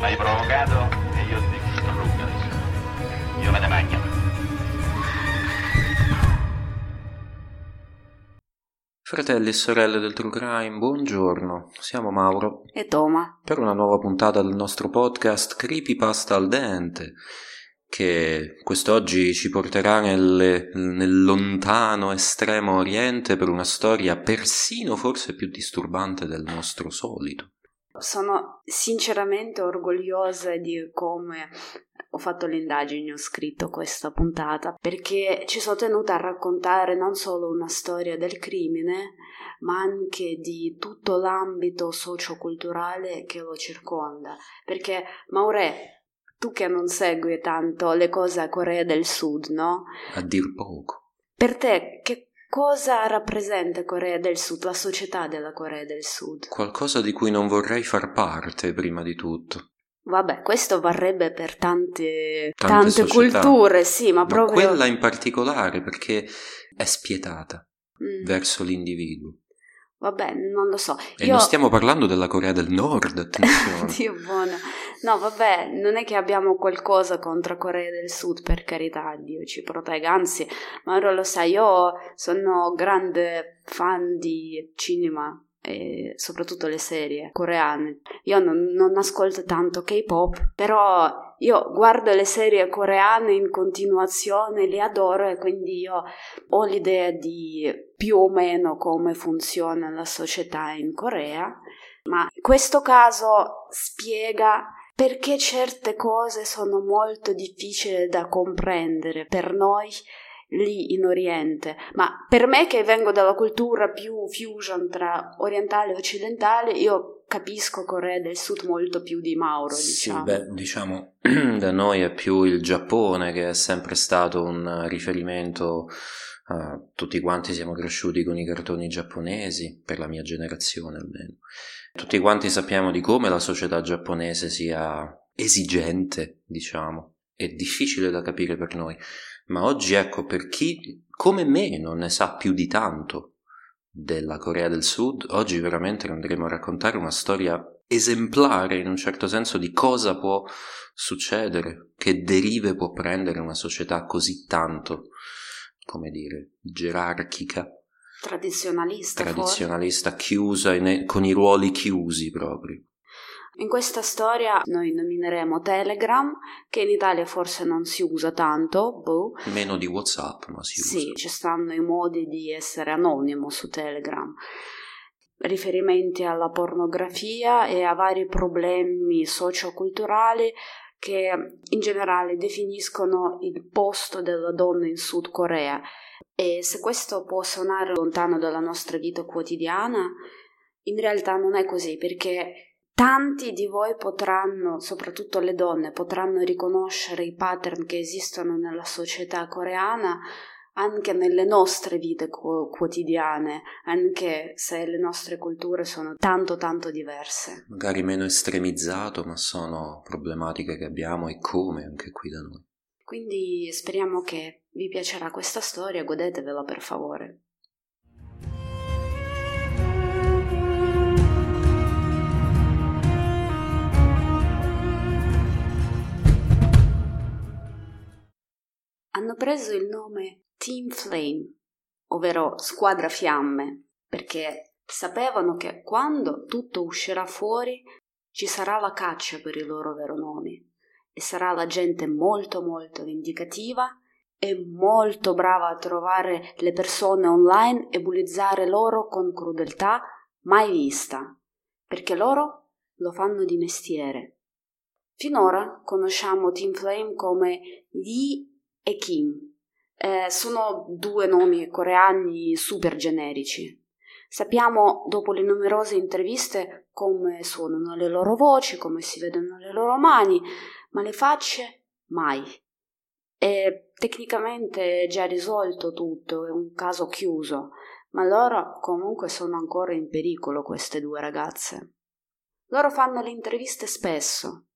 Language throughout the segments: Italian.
M'hai provocato e io ti distruggo adesso. Io me ne mangio. Fratelli e sorelle del True Crime, buongiorno. Siamo Mauro E Toma. per una nuova puntata del nostro podcast Creepypasta al dente che quest'oggi ci porterà nelle- nel lontano estremo oriente per una storia persino forse più disturbante del nostro solito. Sono sinceramente orgogliosa di come ho fatto le indagini, ho scritto questa puntata, perché ci sono tenuta a raccontare non solo una storia del crimine, ma anche di tutto l'ambito socioculturale che lo circonda. Perché, Maure, tu che non segui tanto le cose a Corea del Sud, no? A dir poco. Per te, che cosa rappresenta Corea del Sud, la società della Corea del Sud? Qualcosa di cui non vorrei far parte prima di tutto. Vabbè, questo varrebbe per tante, Tante tante culture, sì, ma Ma proprio... quella in particolare perché è spietata Mm, verso l'individuo. Vabbè, non lo so. E Io... non stiamo parlando della Corea del Nord, attenzione. Dio buono. No, vabbè, non è che abbiamo qualcosa contro Corea del Sud, per carità, Dio ci protegga. Anzi, Mauro lo sai, io sono grande fan di cinema e soprattutto le serie coreane. Io non, non ascolto tanto K-pop, però io guardo le serie coreane in continuazione, le adoro e quindi io ho l'idea di più o meno come funziona la società in Corea, ma questo caso spiega perché certe cose sono molto difficili da comprendere per noi lì in Oriente, ma per me che vengo dalla cultura più fusion tra orientale e occidentale, io capisco Corea del Sud molto più di Mauro, Sì, diciamo. beh, diciamo, da noi è più il Giappone che è sempre stato un riferimento. a tutti quanti siamo cresciuti con i cartoni giapponesi, per la mia generazione almeno. Tutti quanti sappiamo di come la società giapponese sia esigente, diciamo, è difficile da capire per noi. Ma oggi, ecco, per chi come me non ne sa più di tanto della Corea del Sud, oggi veramente andremo a raccontare una storia esemplare in un certo senso di cosa può succedere, che derive può prendere una società così tanto, come dire, gerarchica, Tradizionalista, tradizionalista, chiusa, in- con i ruoli chiusi proprio. In questa storia noi nomineremo Telegram, che in Italia forse non si usa tanto, boh. Meno di WhatsApp, ma si Sì, usa. ci stanno i modi di essere anonimo su Telegram. Riferimenti alla pornografia e a vari problemi socioculturali che in generale definiscono il posto della donna in Sud Corea. E se questo può suonare lontano dalla nostra vita quotidiana, in realtà non è così perché tanti di voi potranno, soprattutto le donne, potranno riconoscere i pattern che esistono nella società coreana anche nelle nostre vite qu- quotidiane, anche se le nostre culture sono tanto tanto diverse. Magari meno estremizzato, ma sono problematiche che abbiamo e come anche qui da noi. Quindi speriamo che vi piacerà questa storia, godetevela per favore. Hanno preso il nome Team Flame, ovvero Squadra Fiamme, perché sapevano che quando tutto uscirà fuori ci sarà la caccia per i loro vero nomi e sarà la gente molto molto vendicativa e molto brava a trovare le persone online e bullizzare loro con crudeltà mai vista, perché loro lo fanno di mestiere. Finora conosciamo Team Flame come Lee e Kim. Eh, sono due nomi coreani super generici. Sappiamo dopo le numerose interviste come suonano le loro voci, come si vedono le loro mani, ma le facce mai. E tecnicamente è già risolto tutto, è un caso chiuso, ma loro comunque sono ancora in pericolo queste due ragazze. Loro fanno le interviste spesso,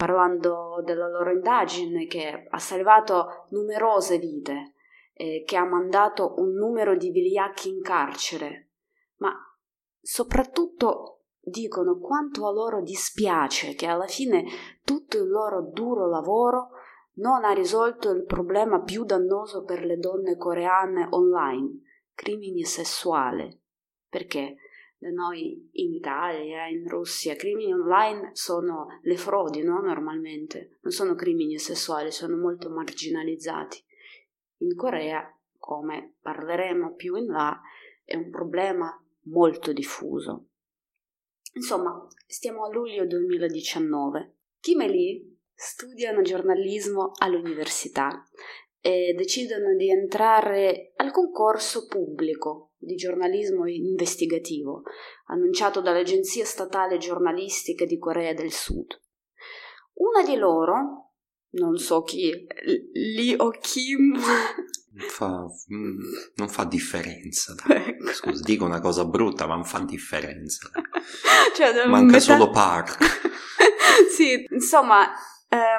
parlando della loro indagine che ha salvato numerose vite e che ha mandato un numero di vigliacchi in carcere, ma soprattutto dicono quanto a loro dispiace che alla fine tutto il loro duro lavoro non ha risolto il problema più dannoso per le donne coreane online, crimini sessuali. Perché da noi in Italia, in Russia, crimini online sono le frodi, no? Normalmente non sono crimini sessuali, sono molto marginalizzati. In Corea, come parleremo più in là, è un problema molto diffuso. Insomma, stiamo a luglio 2019. Kim e Lee studiano giornalismo all'università e decidono di entrare al concorso pubblico di giornalismo investigativo annunciato dall'Agenzia Statale Giornalistica di Corea del Sud. Una di loro, non so chi, Lee o Kim, Fa, mm, non fa differenza. Ecco. Scusa, dico una cosa brutta, ma non fa differenza. cioè, Manca metà... solo Park. sì, insomma,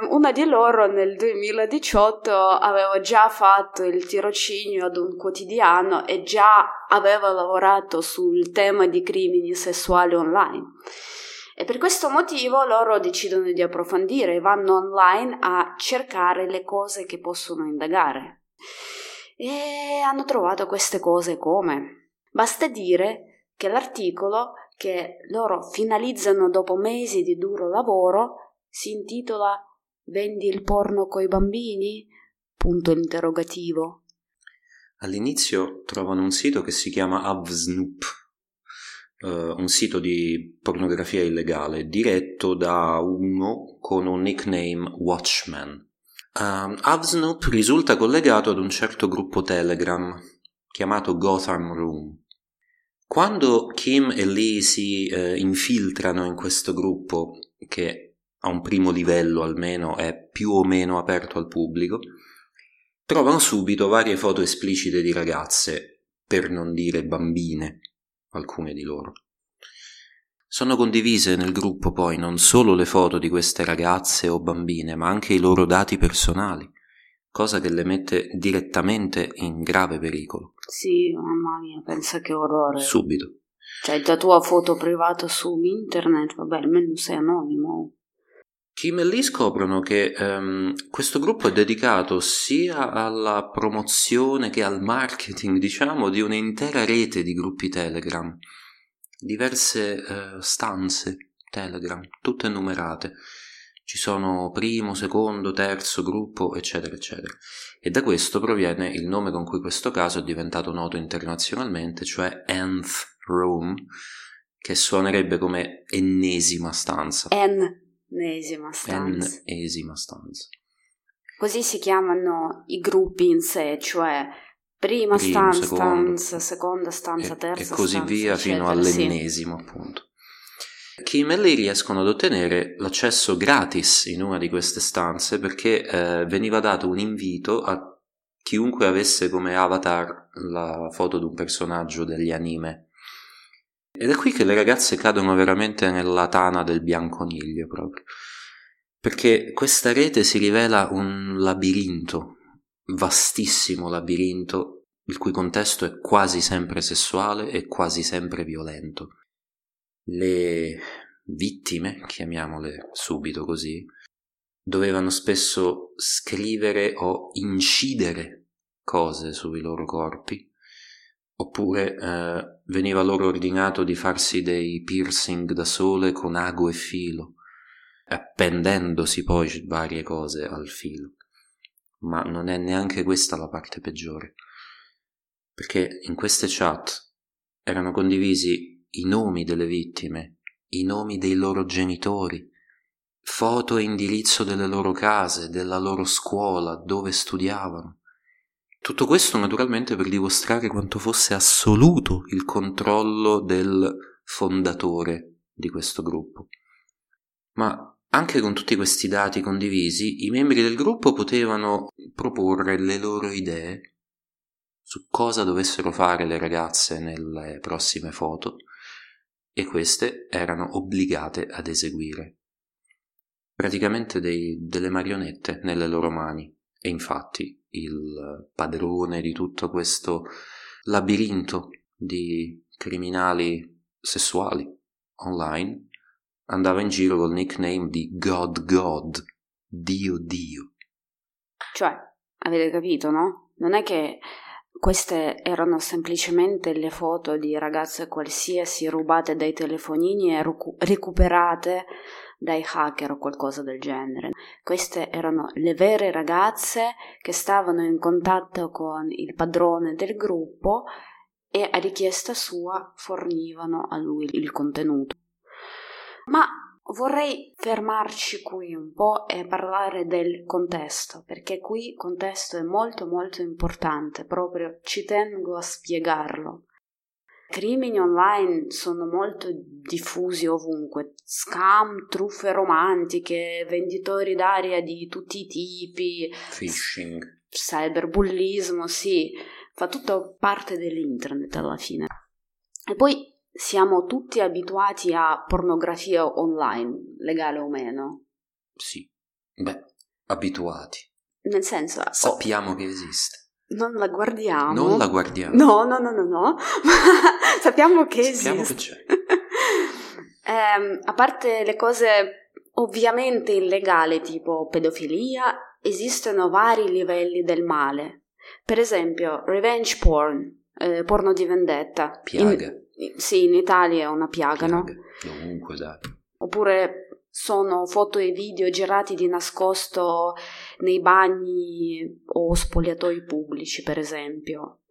una di loro nel 2018 aveva già fatto il tirocinio ad un quotidiano e già aveva lavorato sul tema di crimini sessuali online. E per questo motivo loro decidono di approfondire e vanno online a cercare le cose che possono indagare e hanno trovato queste cose come. Basta dire che l'articolo che loro finalizzano dopo mesi di duro lavoro si intitola Vendi il porno coi bambini? Punto interrogativo. All'inizio trovano un sito che si chiama Avsnoop, uh, un sito di pornografia illegale diretto da uno con un nickname Watchman. Um, Avsnoop risulta collegato ad un certo gruppo Telegram chiamato Gotham Room. Quando Kim e Lee si eh, infiltrano in questo gruppo, che a un primo livello almeno è più o meno aperto al pubblico, trovano subito varie foto esplicite di ragazze, per non dire bambine, alcune di loro. Sono condivise nel gruppo poi non solo le foto di queste ragazze o bambine, ma anche i loro dati personali, cosa che le mette direttamente in grave pericolo. Sì, mamma mia, pensa che orrore. Subito. Cioè, la tua foto privata su internet, vabbè, almeno sei anonimo. Kim e Lee scoprono che um, questo gruppo è dedicato sia alla promozione che al marketing, diciamo, di un'intera rete di gruppi Telegram diverse eh, stanze Telegram, tutte numerate. Ci sono primo, secondo, terzo gruppo, eccetera, eccetera. E da questo proviene il nome con cui questo caso è diventato noto internazionalmente, cioè Nth Room, che suonerebbe come ennesima stanza. Ennesima stanza. Ennesima stanza. Così si chiamano i gruppi in sé, cioè Prima Primo, stanza, secondo, stanza, seconda stanza, e, terza e così stanza, via eccetera, fino all'ennesimo sì. appunto. Kim e lei riescono ad ottenere l'accesso gratis in una di queste stanze perché eh, veniva dato un invito a chiunque avesse come avatar la foto di un personaggio degli anime. Ed è qui che le ragazze cadono veramente nella tana del bianconiglio proprio. Perché questa rete si rivela un labirinto vastissimo labirinto il cui contesto è quasi sempre sessuale e quasi sempre violento. Le vittime, chiamiamole subito così, dovevano spesso scrivere o incidere cose sui loro corpi, oppure eh, veniva loro ordinato di farsi dei piercing da sole con ago e filo, appendendosi poi varie cose al filo ma non è neanche questa la parte peggiore, perché in queste chat erano condivisi i nomi delle vittime, i nomi dei loro genitori, foto e indirizzo delle loro case, della loro scuola, dove studiavano. Tutto questo naturalmente per dimostrare quanto fosse assoluto il controllo del fondatore di questo gruppo. Ma anche con tutti questi dati condivisi, i membri del gruppo potevano proporre le loro idee su cosa dovessero fare le ragazze nelle prossime foto e queste erano obbligate ad eseguire. Praticamente dei, delle marionette nelle loro mani e infatti il padrone di tutto questo labirinto di criminali sessuali online andava in giro col nickname di God God, Dio Dio. Cioè, avete capito, no? Non è che queste erano semplicemente le foto di ragazze qualsiasi rubate dai telefonini e recu- recuperate dai hacker o qualcosa del genere. Queste erano le vere ragazze che stavano in contatto con il padrone del gruppo e a richiesta sua fornivano a lui il contenuto. Ma vorrei fermarci qui un po' e parlare del contesto, perché qui il contesto è molto molto importante, proprio ci tengo a spiegarlo. Crimini online sono molto diffusi ovunque, scam, truffe romantiche, venditori d'aria di tutti i tipi, phishing, cyberbullismo, sì, fa tutto parte dell'internet alla fine. E poi siamo tutti abituati a pornografia online, legale o meno. Sì, beh, abituati. Nel senso... Sappiamo oh, che esiste. Non la guardiamo. Non la guardiamo. No, no, no, no, no. sappiamo che sappiamo esiste. Che c'è. eh, a parte le cose ovviamente illegali tipo pedofilia, esistono vari livelli del male. Per esempio, revenge porn, eh, porno di vendetta. Piaga. In, sì, in Italia è una piaga, piaga. no? Ovunque, dai. Oppure sono foto e video girati di nascosto nei bagni o spogliatoi pubblici, per esempio.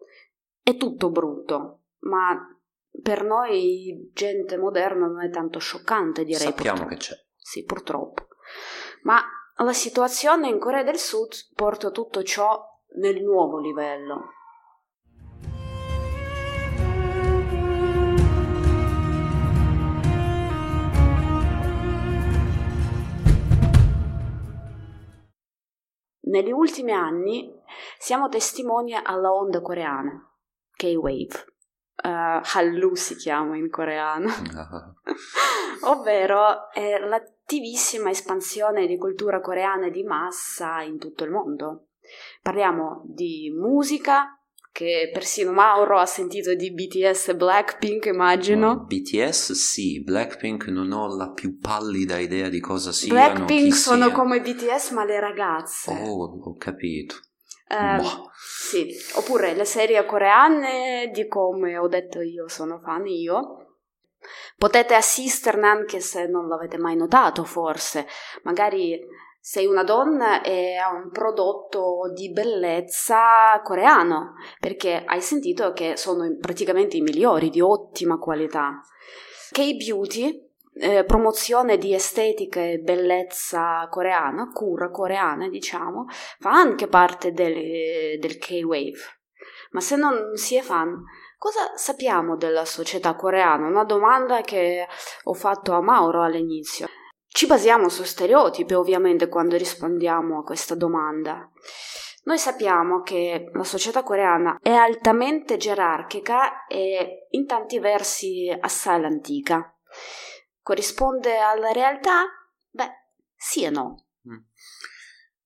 È tutto brutto, ma per noi, gente moderna, non è tanto scioccante, direi. Sappiamo purtroppo. che c'è. Sì, purtroppo. Ma la situazione in Corea del Sud porta tutto ciò nel nuovo livello. Negli ultimi anni siamo testimoni alla onda coreana, K-Wave. Uh, Hallyu si chiama in coreano, ovvero è l'attivissima espansione di cultura coreana di massa in tutto il mondo. Parliamo di musica, che persino Mauro ha sentito di BTS e Blackpink, immagino. BTS sì, Blackpink non ho la più pallida idea di cosa siano. Blackpink sono sia. come BTS ma le ragazze. Oh, ho capito. Eh, sì, oppure le serie coreane di come ho detto io, sono fan io. Potete assisterne anche se non l'avete mai notato, forse. Magari sei una donna e ha un prodotto di bellezza coreano, perché hai sentito che sono praticamente i migliori, di ottima qualità. K-Beauty, eh, promozione di estetica e bellezza coreana, cura coreana, diciamo, fa anche parte del, del K-Wave. Ma se non si è fan, cosa sappiamo della società coreana? Una domanda che ho fatto a Mauro all'inizio. Ci basiamo su stereotipi ovviamente quando rispondiamo a questa domanda. Noi sappiamo che la società coreana è altamente gerarchica e in tanti versi assai l'antica. Corrisponde alla realtà? Beh, sì e no. Mm.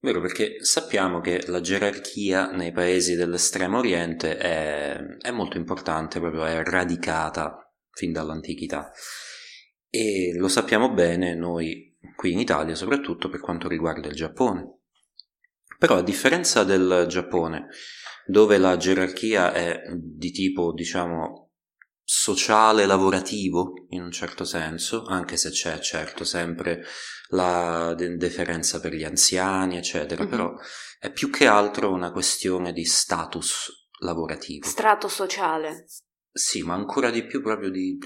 Vero, perché sappiamo che la gerarchia nei paesi dell'estremo oriente è, è molto importante, proprio è radicata fin dall'antichità e lo sappiamo bene noi qui in Italia, soprattutto per quanto riguarda il Giappone. Però a differenza del Giappone, dove la gerarchia è di tipo, diciamo, sociale lavorativo in un certo senso, anche se c'è certo sempre la de- deferenza per gli anziani, eccetera, mm-hmm. però è più che altro una questione di status lavorativo. Strato sociale. Sì, ma ancora di più proprio di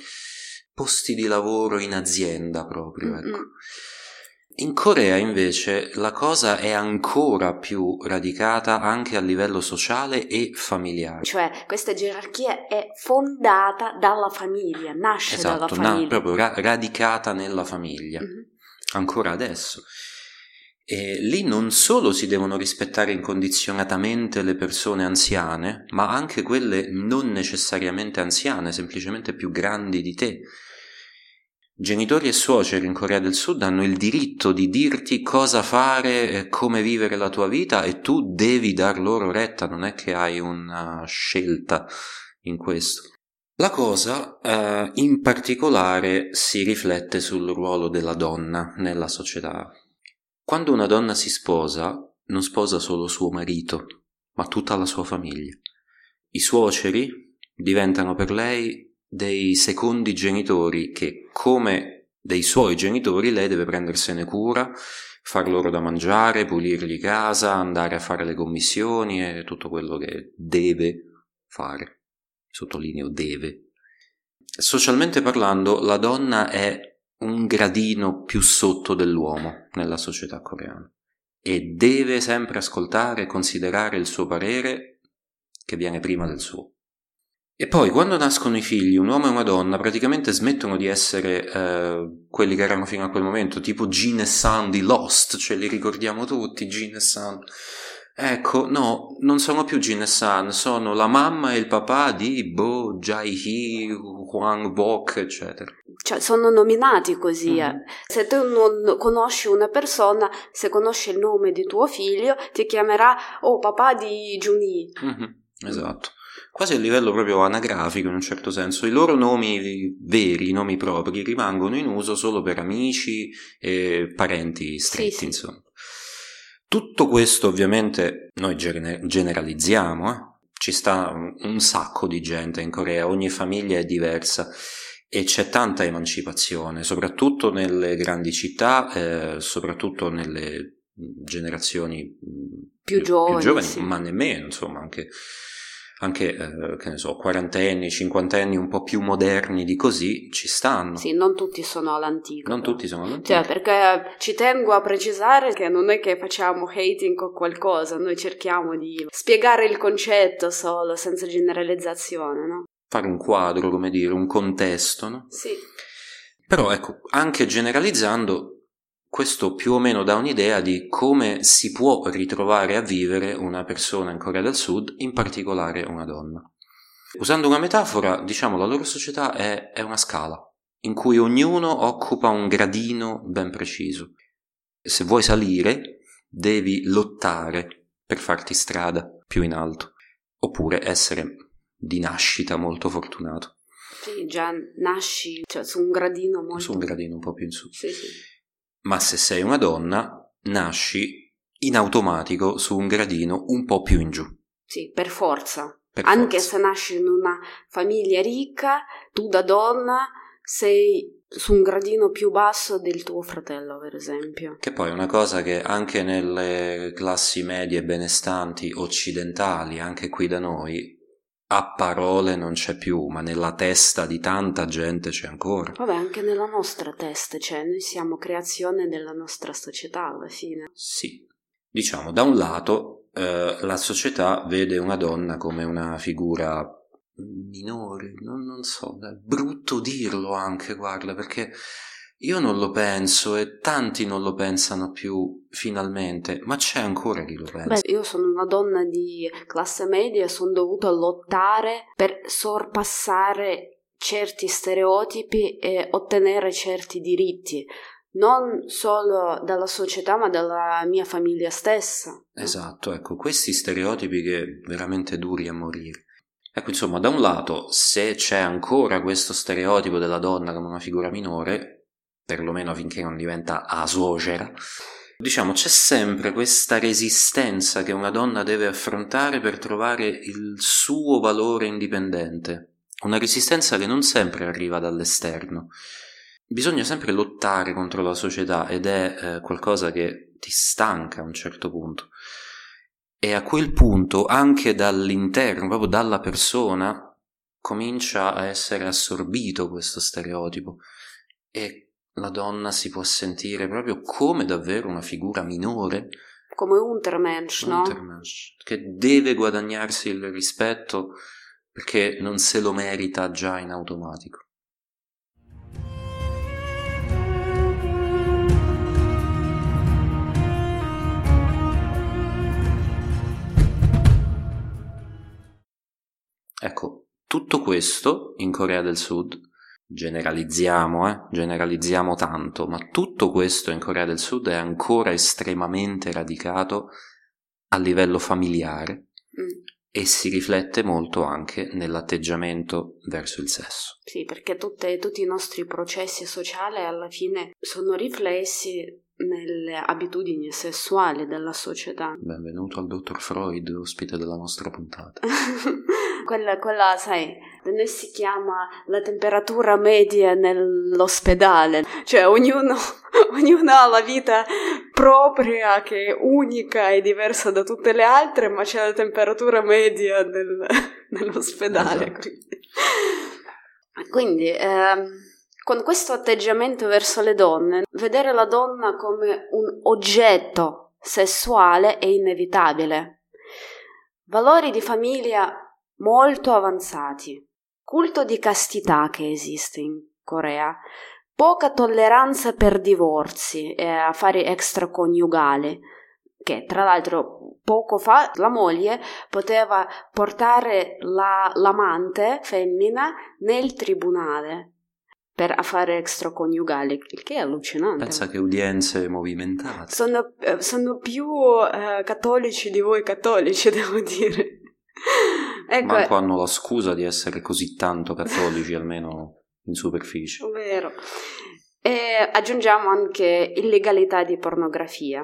posti di lavoro in azienda proprio. Ecco. In Corea invece la cosa è ancora più radicata anche a livello sociale e familiare. Cioè questa gerarchia è fondata dalla famiglia, nasce esatto, dalla famiglia. Na- proprio ra- radicata nella famiglia, mm-hmm. ancora adesso. E lì non solo si devono rispettare incondizionatamente le persone anziane, ma anche quelle non necessariamente anziane, semplicemente più grandi di te Genitori e suoceri in Corea del Sud hanno il diritto di dirti cosa fare e come vivere la tua vita e tu devi dar loro retta, non è che hai una scelta in questo. La cosa eh, in particolare si riflette sul ruolo della donna nella società. Quando una donna si sposa, non sposa solo suo marito, ma tutta la sua famiglia. I suoceri diventano per lei dei secondi genitori che, come dei suoi genitori, lei deve prendersene cura, far loro da mangiare, pulirgli casa, andare a fare le commissioni e tutto quello che deve fare sottolineo deve. Socialmente parlando, la donna è un gradino più sotto dell'uomo nella società coreana e deve sempre ascoltare e considerare il suo parere che viene prima del suo. E poi quando nascono i figli, un uomo e una donna praticamente smettono di essere eh, quelli che erano fino a quel momento, tipo Gene e San di Lost, ce li ricordiamo tutti, Gene e San Ecco, no, non sono più Jin e San, sono la mamma e il papà di Bo, Jai-hee, Huang Bok, eccetera. Cioè, sono nominati così. Mm-hmm. Se tu non conosci una persona, se conosci il nome di tuo figlio, ti chiamerà, oh, papà di Juni. Mm-hmm. Esatto. Quasi a livello proprio anagrafico in un certo senso, i loro nomi veri, i nomi propri, rimangono in uso solo per amici e parenti stretti, sì, insomma. Tutto questo ovviamente noi generalizziamo, eh? ci sta un sacco di gente in Corea, ogni famiglia è diversa e c'è tanta emancipazione, soprattutto nelle grandi città, eh, soprattutto nelle generazioni più, più giovani, più giovani sì. ma nemmeno, insomma, anche anche, eh, che ne so, quarantenni, cinquantenni un po' più moderni di così ci stanno. Sì, non tutti sono all'antico. Non tutti sono all'antico. Cioè, perché ci tengo a precisare che non è che facciamo hating o qualcosa, noi cerchiamo di spiegare il concetto solo, senza generalizzazione, no? Fare un quadro, come dire, un contesto, no? Sì. Però ecco, anche generalizzando, questo più o meno dà un'idea di come si può ritrovare a vivere una persona in Corea del Sud, in particolare una donna. Usando una metafora, diciamo la loro società è, è una scala, in cui ognuno occupa un gradino ben preciso. Se vuoi salire, devi lottare per farti strada più in alto, oppure essere di nascita molto fortunato. Sì, già nasci cioè, su un gradino molto... Su un gradino un po' più in su. Sì, sì ma se sei una donna nasci in automatico su un gradino un po' più in giù. Sì, per forza. Per Anche forza. se nasci in una famiglia ricca, tu da donna sei su un gradino più basso del tuo fratello, per esempio. Che poi è una cosa che anche nelle classi medie benestanti occidentali, anche qui da noi, a parole non c'è più, ma nella testa di tanta gente c'è ancora. Vabbè, anche nella nostra testa, cioè noi siamo creazione della nostra società alla fine. Sì. Diciamo, da un lato eh, la società vede una donna come una figura minore, non, non so, è brutto dirlo anche, guarda, perché io non lo penso e tanti non lo pensano più finalmente, ma c'è ancora chi lo pensa. Beh, io sono una donna di classe media e sono dovuta lottare per sorpassare certi stereotipi e ottenere certi diritti, non solo dalla società ma dalla mia famiglia stessa. Esatto, ecco, questi stereotipi che veramente duri a morire. Ecco, insomma, da un lato, se c'è ancora questo stereotipo della donna come una figura minore, perlomeno finché non diventa a suocera, diciamo c'è sempre questa resistenza che una donna deve affrontare per trovare il suo valore indipendente, una resistenza che non sempre arriva dall'esterno. Bisogna sempre lottare contro la società ed è eh, qualcosa che ti stanca a un certo punto. E a quel punto, anche dall'interno, proprio dalla persona, comincia a essere assorbito questo stereotipo e la donna si può sentire proprio come davvero una figura minore. Come Untermensch, no? Untermensch, che deve guadagnarsi il rispetto perché non se lo merita già in automatico. Ecco, tutto questo in Corea del Sud generalizziamo, eh? generalizziamo tanto, ma tutto questo in Corea del Sud è ancora estremamente radicato a livello familiare, mm. e si riflette molto anche nell'atteggiamento verso il sesso. Sì, perché tutte, tutti i nostri processi sociali alla fine sono riflessi nelle abitudini sessuali della società. Benvenuto al dottor Freud, ospite della nostra puntata. quella, quella, sai, non si chiama la temperatura media nell'ospedale, cioè ognuno, ognuno ha la vita propria che è unica e diversa da tutte le altre, ma c'è la temperatura media nel, nell'ospedale. Esatto. Quindi, quindi ehm, con questo atteggiamento verso le donne, vedere la donna come un oggetto sessuale è inevitabile. Valori di famiglia molto avanzati, culto di castità che esiste in Corea, poca tolleranza per divorzi e affari extraconiugali, che tra l'altro poco fa la moglie poteva portare la, l'amante femmina nel tribunale per affari extraconiugali, il che è allucinante. Pensa che udienze movimentate. Sono, eh, sono più uh, cattolici di voi cattolici, devo dire. ecco. Manco hanno la scusa di essere così tanto cattolici, almeno in superficie. Vero. E aggiungiamo anche illegalità di pornografia.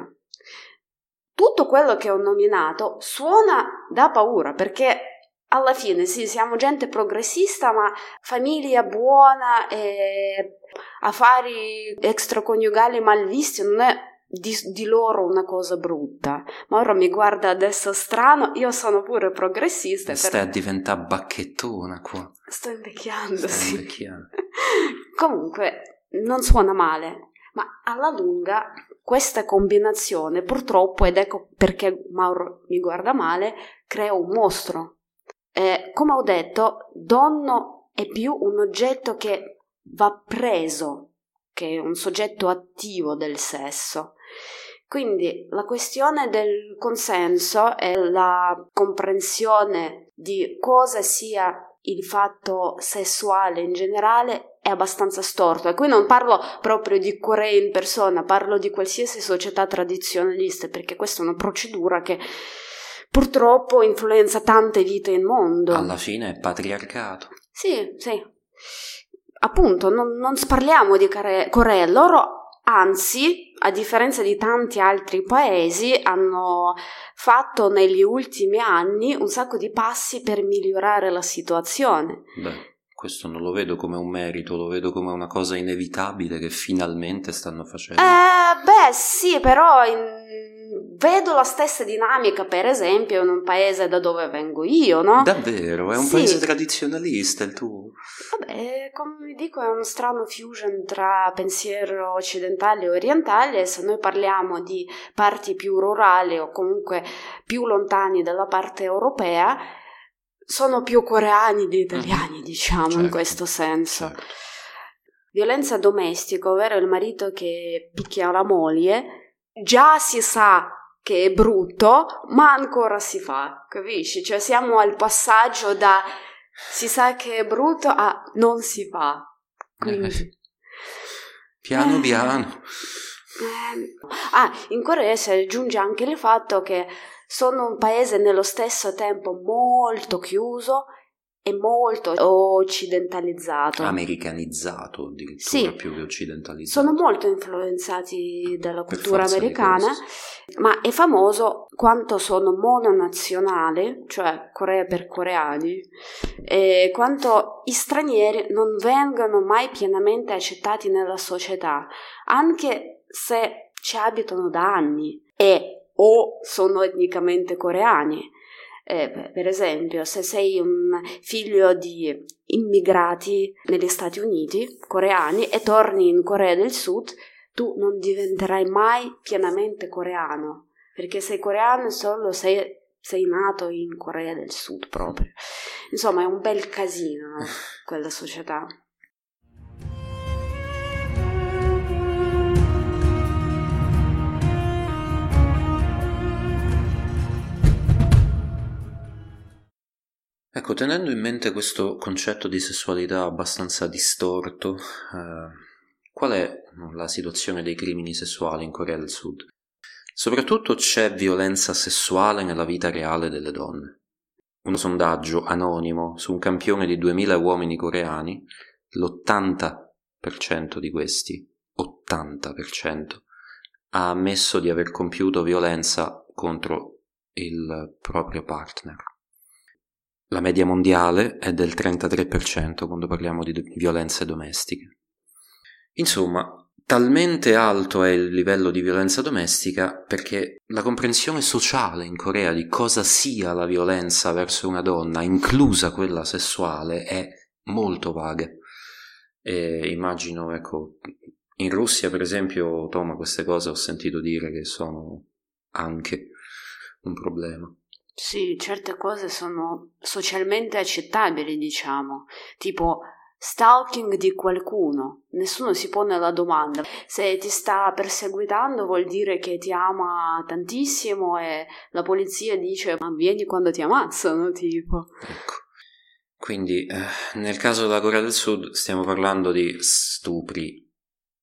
Tutto quello che ho nominato suona da paura perché alla fine sì, siamo gente progressista, ma famiglia buona e affari extraconiugali malvisti non è di, di, loro una cosa brutta. Ma ora mi guarda adesso strano, io sono pure progressista. Stai per... a diventare bacchettona qua. Sto invecchiando, Stai sì. Invecchiando. Comunque, non suona male, ma alla lunga questa combinazione purtroppo, ed ecco perché Mauro mi guarda male, crea un mostro eh, come ho detto, donno è più un oggetto che va preso che un soggetto attivo del sesso. Quindi la questione del consenso e la comprensione di cosa sia il fatto sessuale in generale è abbastanza storto. E qui non parlo proprio di Corea in persona, parlo di qualsiasi società tradizionalista, perché questa è una procedura che purtroppo influenza tante vite in mondo. Alla fine è patriarcato. Sì, sì. Appunto, non, non parliamo di Corea, loro Anzi, a differenza di tanti altri paesi, hanno fatto negli ultimi anni un sacco di passi per migliorare la situazione. Beh, questo non lo vedo come un merito, lo vedo come una cosa inevitabile che finalmente stanno facendo. Eh, beh, sì, però in vedo la stessa dinamica, per esempio, in un paese da dove vengo io, no? Davvero? È un sì. paese tradizionalista il tuo? Vabbè, come vi dico, è un strano fusion tra pensiero occidentale e orientale se noi parliamo di parti più rurali o comunque più lontani dalla parte europea, sono più coreani di italiani, diciamo, certo. in questo senso. Certo. Violenza domestica, ovvero il marito che picchia la moglie, già si sa che è brutto, ma ancora si fa, capisci? Cioè siamo al passaggio da si sa che è brutto a non si fa. Quindi... Eh, piano piano. Eh, ah, in Corea si aggiunge anche il fatto che sono un paese nello stesso tempo molto chiuso è molto occidentalizzato. Americanizzato addirittura sì, più che occidentalizzato. Sono molto influenzati dalla cultura americana, ma è famoso quanto sono mononazionali, cioè Corea per coreani, e quanto i stranieri non vengono mai pienamente accettati nella società, anche se ci abitano da anni e o sono etnicamente coreani eh, per esempio, se sei un figlio di immigrati negli Stati Uniti, coreani, e torni in Corea del Sud, tu non diventerai mai pienamente coreano, perché sei coreano solo se sei nato in Corea del Sud proprio. Insomma, è un bel casino quella società. Ecco, tenendo in mente questo concetto di sessualità abbastanza distorto, eh, qual è la situazione dei crimini sessuali in Corea del Sud? Soprattutto c'è violenza sessuale nella vita reale delle donne. un sondaggio anonimo su un campione di 2000 uomini coreani, l'80% di questi, 80%, ha ammesso di aver compiuto violenza contro il proprio partner. La media mondiale è del 33% quando parliamo di violenze domestiche. Insomma, talmente alto è il livello di violenza domestica perché la comprensione sociale in Corea di cosa sia la violenza verso una donna, inclusa quella sessuale, è molto vaga. E immagino, ecco, in Russia per esempio, Toma, queste cose ho sentito dire che sono anche un problema. Sì, certe cose sono socialmente accettabili, diciamo, tipo stalking di qualcuno. Nessuno si pone la domanda. Se ti sta perseguitando vuol dire che ti ama tantissimo e la polizia dice ma vieni quando ti ammazzano, tipo. Ecco. Quindi eh, nel caso della Corea del Sud stiamo parlando di stupri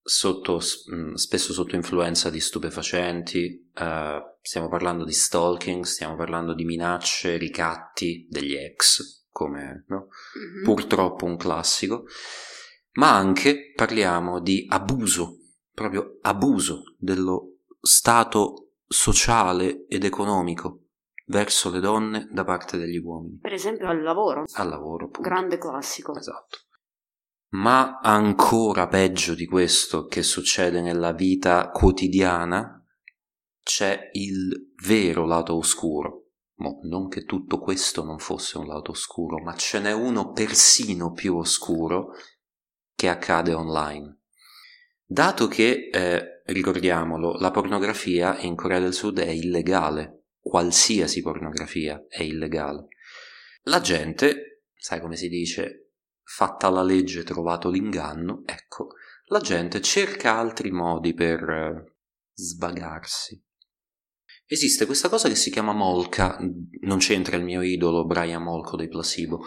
sotto, mm, spesso sotto influenza di stupefacenti, eh, stiamo parlando di stalking, stiamo parlando di minacce, ricatti degli ex, come no? mm-hmm. purtroppo un classico, ma anche parliamo di abuso, proprio abuso dello stato sociale ed economico verso le donne da parte degli uomini. Per esempio al lavoro. Al lavoro, appunto. Grande classico. Esatto. Ma ancora peggio di questo che succede nella vita quotidiana, c'è il vero lato oscuro, Mo, non che tutto questo non fosse un lato oscuro, ma ce n'è uno persino più oscuro che accade online. Dato che, eh, ricordiamolo, la pornografia in Corea del Sud è illegale, qualsiasi pornografia è illegale. La gente, sai come si dice, fatta la legge trovato l'inganno, ecco, la gente cerca altri modi per eh, svagarsi. Esiste questa cosa che si chiama molca, non c'entra il mio idolo Brian Molko dei Placebo.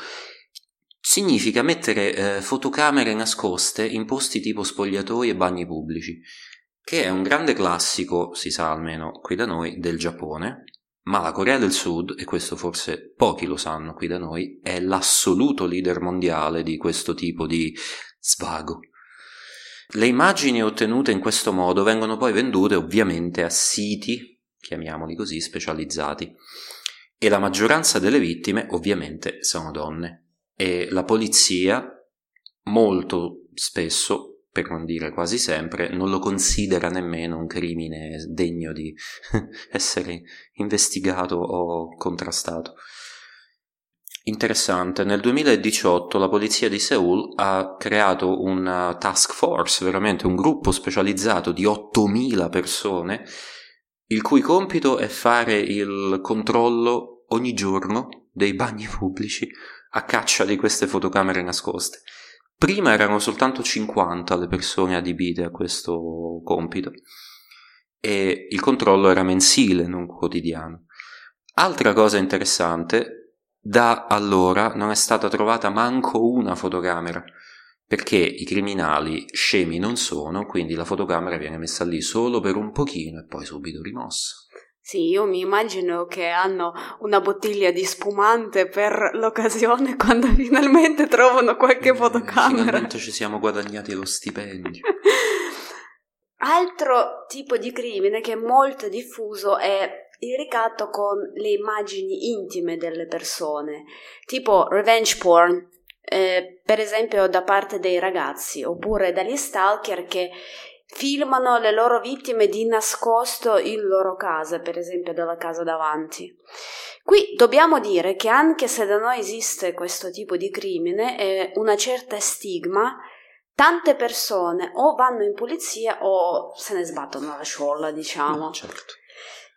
Significa mettere eh, fotocamere nascoste in posti tipo spogliatoi e bagni pubblici, che è un grande classico, si sa almeno qui da noi, del Giappone, ma la Corea del Sud, e questo forse pochi lo sanno qui da noi, è l'assoluto leader mondiale di questo tipo di svago. Le immagini ottenute in questo modo vengono poi vendute ovviamente a siti chiamiamoli così, specializzati. E la maggioranza delle vittime ovviamente sono donne. E la polizia molto spesso, per non dire quasi sempre, non lo considera nemmeno un crimine degno di essere investigato o contrastato. Interessante, nel 2018 la polizia di Seoul ha creato una task force, veramente un gruppo specializzato di 8.000 persone il cui compito è fare il controllo ogni giorno dei bagni pubblici a caccia di queste fotocamere nascoste. Prima erano soltanto 50 le persone adibite a questo compito e il controllo era mensile, non quotidiano. Altra cosa interessante, da allora non è stata trovata manco una fotocamera perché i criminali scemi non sono, quindi la fotocamera viene messa lì solo per un pochino e poi subito rimossa. Sì, io mi immagino che hanno una bottiglia di spumante per l'occasione quando finalmente trovano qualche eh, fotocamera. Finalmente ci siamo guadagnati lo stipendio. Altro tipo di crimine che è molto diffuso è il ricatto con le immagini intime delle persone, tipo revenge porn, eh, per esempio da parte dei ragazzi oppure dagli stalker che filmano le loro vittime di nascosto in loro casa, per esempio dalla casa davanti. Qui dobbiamo dire che anche se da noi esiste questo tipo di crimine e una certa stigma, tante persone o vanno in polizia o se ne sbattono alla sciolla, diciamo. No, certo.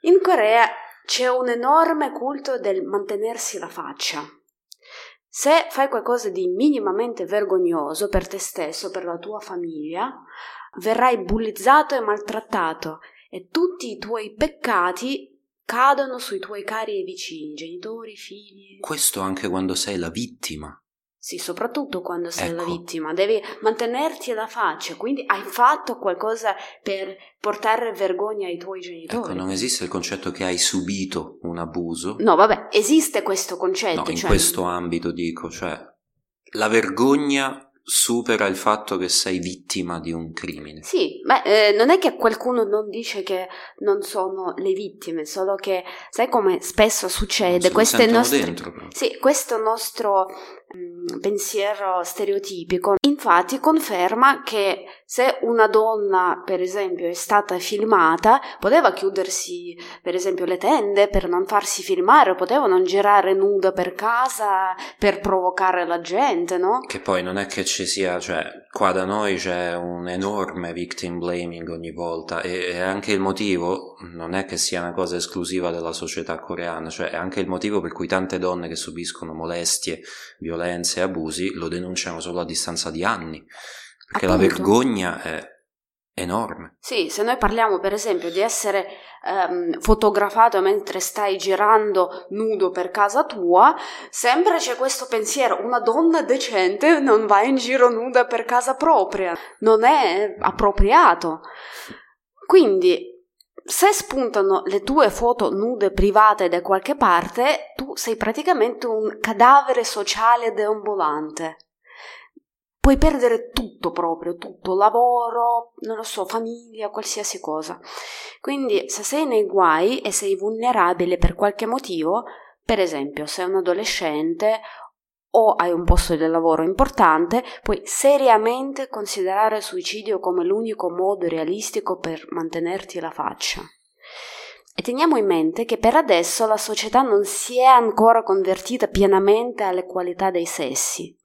In Corea c'è un enorme culto del mantenersi la faccia. Se fai qualcosa di minimamente vergognoso per te stesso, per la tua famiglia, verrai bullizzato e maltrattato e tutti i tuoi peccati cadono sui tuoi cari e vicini, genitori, figli. Questo anche quando sei la vittima Sì, soprattutto quando sei la Ecco. vittima, devi mantenerti la faccia, quindi hai fatto qualcosa per portare vergogna ai tuoi genitori. Ecco, non esiste il concetto che hai subito un abuso. No, vabbè, esiste questo concetto. No, in cioè- questo ambito dico, cioè la vergogna supera il fatto che sei vittima di un crimine. Sì, ma eh, non è che qualcuno non dice che non sono le vittime, solo che sai come spesso succede, queste nostre... dentro. Sì, questo nostro mm, pensiero stereotipico infatti conferma che se una donna, per esempio, è stata filmata, poteva chiudersi, per esempio, le tende per non farsi filmare, poteva non girare nuda per casa per provocare la gente, no? Che poi non è che ci sia, cioè, qua da noi c'è un enorme victim blaming ogni volta e, e anche il motivo non è che sia una cosa esclusiva della società coreana, cioè è anche il motivo per cui tante donne che subiscono molestie, violenze e abusi lo denunciano solo a distanza di anni, perché la Appunto. vergogna è enorme. Sì, se noi parliamo per esempio di essere ehm, fotografato mentre stai girando nudo per casa tua, sempre c'è questo pensiero, una donna decente non va in giro nuda per casa propria, non è appropriato. Quindi, se spuntano le tue foto nude private da qualche parte, tu sei praticamente un cadavere sociale deambulante. Puoi perdere tutto proprio, tutto, lavoro, non lo so, famiglia, qualsiasi cosa. Quindi se sei nei guai e sei vulnerabile per qualche motivo, per esempio sei un adolescente o hai un posto di lavoro importante, puoi seriamente considerare il suicidio come l'unico modo realistico per mantenerti la faccia. E teniamo in mente che per adesso la società non si è ancora convertita pienamente alle qualità dei sessi.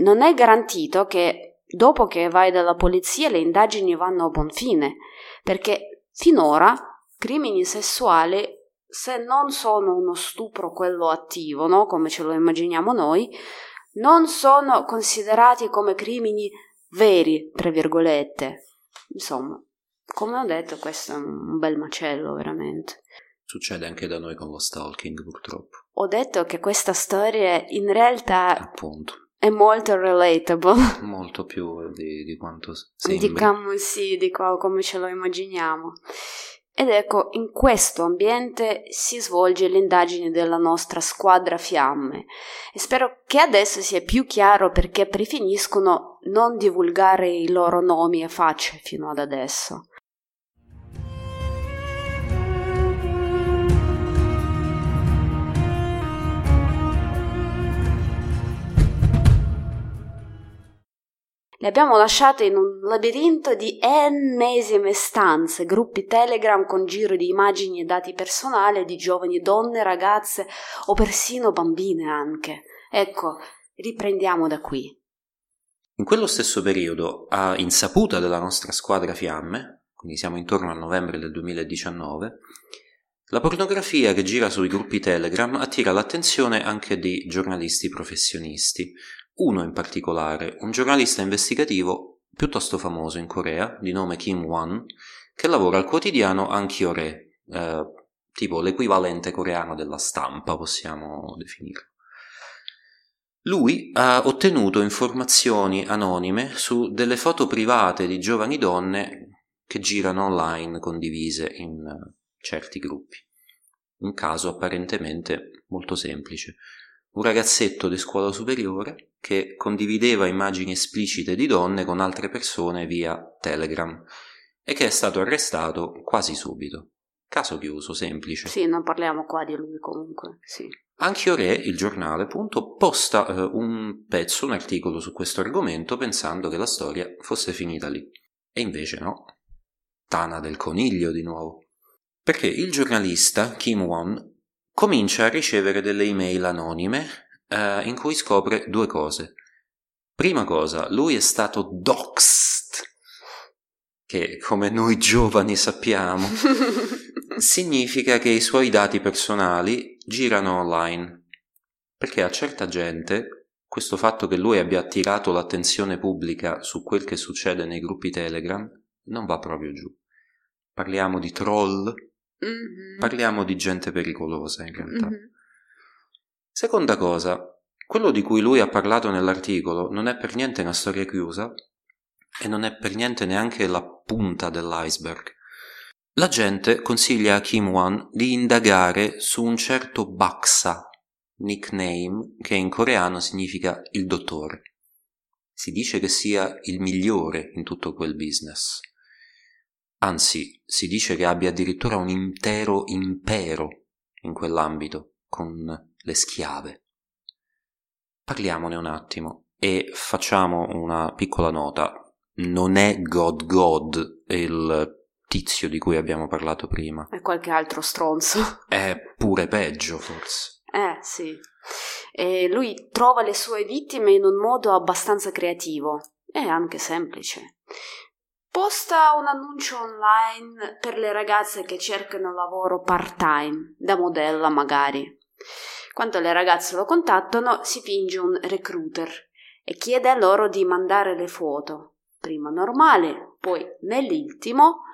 Non è garantito che dopo che vai dalla polizia le indagini vanno a buon fine, perché finora crimini sessuali, se non sono uno stupro quello attivo, no? come ce lo immaginiamo noi, non sono considerati come crimini veri, tra virgolette. Insomma, come ho detto, questo è un bel macello, veramente. Succede anche da noi con lo stalking, purtroppo, Ho detto che questa storia in realtà appunto, è molto relatable. molto più di, di quanto sembri. Diciamo sì, di co- come ce lo immaginiamo. Ed ecco, in questo ambiente si svolge l'indagine della nostra squadra fiamme e spero che adesso sia più chiaro perché preferiscono non divulgare i loro nomi e facce fino ad adesso. Le abbiamo lasciate in un labirinto di ennesime stanze, gruppi Telegram con giro di immagini e dati personali di giovani donne, ragazze o persino bambine anche. Ecco, riprendiamo da qui. In quello stesso periodo, a insaputa della nostra squadra fiamme, quindi siamo intorno a novembre del 2019, la pornografia che gira sui gruppi Telegram attira l'attenzione anche di giornalisti professionisti, uno in particolare, un giornalista investigativo piuttosto famoso in Corea, di nome Kim Won, che lavora al quotidiano Ankhyore, eh, tipo l'equivalente coreano della stampa, possiamo definirlo. Lui ha ottenuto informazioni anonime su delle foto private di giovani donne che girano online condivise in eh, certi gruppi. Un caso apparentemente molto semplice. Un ragazzetto di scuola superiore che condivideva immagini esplicite di donne con altre persone via Telegram e che è stato arrestato quasi subito. Caso chiuso, semplice. Sì, non parliamo qua di lui comunque, sì. Anche Ore, il giornale, appunto, posta eh, un pezzo, un articolo su questo argomento pensando che la storia fosse finita lì. E invece no. Tana del coniglio di nuovo. Perché il giornalista, Kim Won, comincia a ricevere delle email anonime eh, in cui scopre due cose. Prima cosa, lui è stato doxed, che come noi giovani sappiamo significa che i suoi dati personali girano online, perché a certa gente questo fatto che lui abbia attirato l'attenzione pubblica su quel che succede nei gruppi Telegram non va proprio giù. Parliamo di troll, Mhm. parliamo di gente pericolosa in realtà. Mhm. Seconda cosa, quello di cui lui ha parlato nell'articolo non è per niente una storia chiusa e non è per niente neanche la punta dell'iceberg. La gente consiglia a Kim Wan di indagare su un certo Baksa, nickname che in coreano significa il dottore. Si dice che sia il migliore in tutto quel business. Anzi, si dice che abbia addirittura un intero impero in quell'ambito, con le schiave. Parliamone un attimo e facciamo una piccola nota. Non è God God il tizio di cui abbiamo parlato prima. È qualche altro stronzo. È pure peggio, forse. Eh, sì. E lui trova le sue vittime in un modo abbastanza creativo e anche semplice. Posta un annuncio online per le ragazze che cercano lavoro part-time, da modella magari. Quando le ragazze lo contattano, si finge un recruiter e chiede loro di mandare le foto, prima normale, poi nell'intimo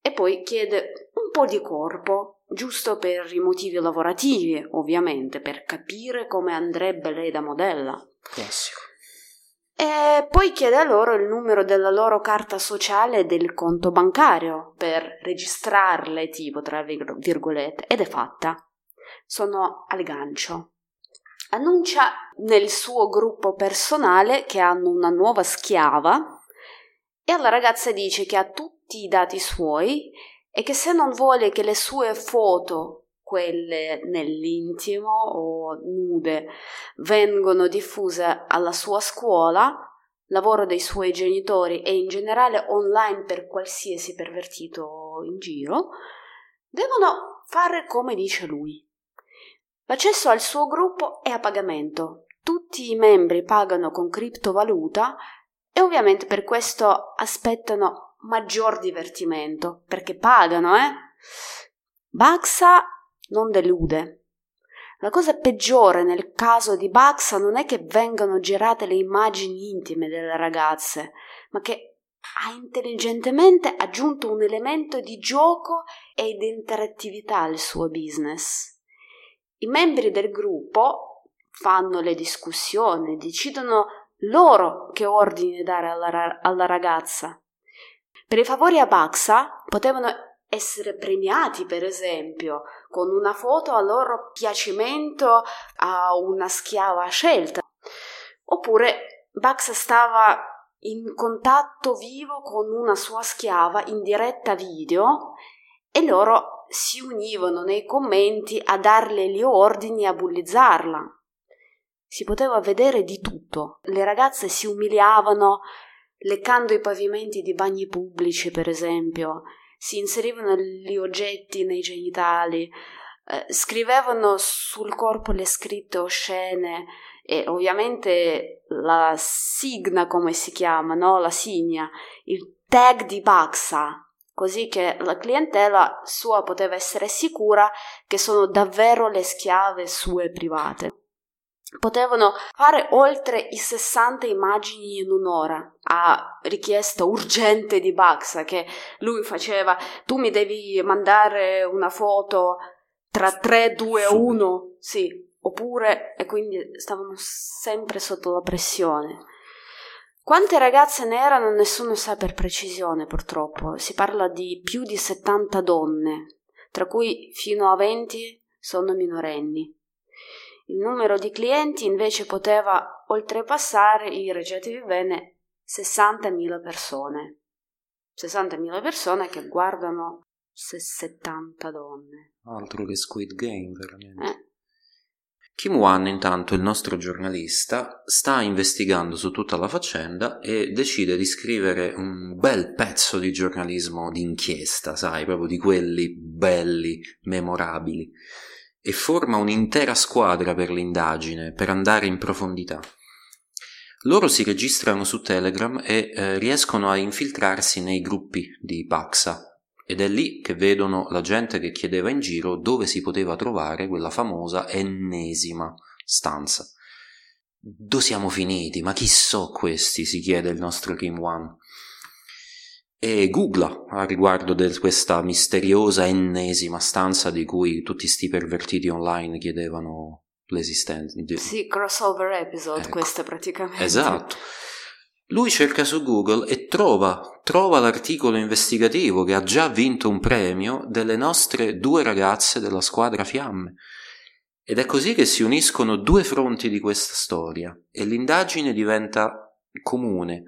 e poi chiede un po' di corpo, giusto per i motivi lavorativi, ovviamente, per capire come andrebbe lei da modella. Classico. E poi chiede a loro il numero della loro carta sociale e del conto bancario per registrarle, tipo, tra virgolette, ed è fatta. Sono al gancio. Annuncia nel suo gruppo personale che hanno una nuova schiava e alla ragazza dice che ha tutti i dati suoi e che se non vuole che le sue foto, quelle nell'intimo o nude, vengono diffuse alla sua scuola, lavoro dei suoi genitori e in generale online per qualsiasi pervertito in giro, devono fare come dice lui. L'accesso al suo gruppo è a pagamento. Tutti i membri pagano con criptovaluta e ovviamente per questo aspettano maggior divertimento, perché pagano, eh? Baxa non delude. La cosa peggiore nel caso di Baxa non è che vengano girate le immagini intime delle ragazze, ma che ha intelligentemente aggiunto un elemento di gioco e di interattività al suo business. I membri del gruppo fanno le discussioni, decidono loro che ordine dare alla, alla ragazza. Per i favori a Baxa potevano essere premiati, per esempio, con una foto a loro piacimento a una schiava scelta. Oppure Baxa stava in contatto vivo con una sua schiava in diretta video e loro si univano nei commenti a darle gli ordini e a bullizzarla si poteva vedere di tutto. Le ragazze si umiliavano leccando i pavimenti di bagni pubblici, per esempio, si inserivano gli oggetti nei genitali, eh, scrivevano sul corpo le scritte oscene e ovviamente la signa, come si chiama, no? la signa, il tag di Baxa, così che la clientela sua poteva essere sicura che sono davvero le schiave sue private potevano fare oltre i 60 immagini in un'ora. A richiesta urgente di Baxa che lui faceva tu mi devi mandare una foto tra 3, 2, 1 sì. Oppure e quindi stavano sempre sotto la pressione. Quante ragazze ne erano nessuno sa per precisione purtroppo. Si parla di più di 70 donne tra cui fino a 20 sono minorenni il numero di clienti invece poteva oltrepassare i recettivi bene 60.000 persone. 60.000 persone che guardano 70 donne. Altro che Squid Game, veramente. Eh. Kim Wan, intanto, il nostro giornalista, sta investigando su tutta la faccenda e decide di scrivere un bel pezzo di giornalismo d'inchiesta, sai, proprio di quelli belli, memorabili e forma un'intera squadra per l'indagine, per andare in profondità. Loro si registrano su Telegram e eh, riescono a infiltrarsi nei gruppi di Paxa ed è lì che vedono la gente che chiedeva in giro dove si poteva trovare quella famosa ennesima stanza. Dove siamo finiti? Ma chi so questi? si chiede il nostro Kim Wan e googla a riguardo di questa misteriosa ennesima stanza di cui tutti sti pervertiti online chiedevano l'esistenza. Sì, crossover episode Ecco. questo praticamente. Esatto. Lui cerca su Google e trova, trova l'articolo investigativo che ha già vinto un premio delle nostre due ragazze della squadra Fiamme. Ed è così che si uniscono due fronti di questa storia e l'indagine diventa comune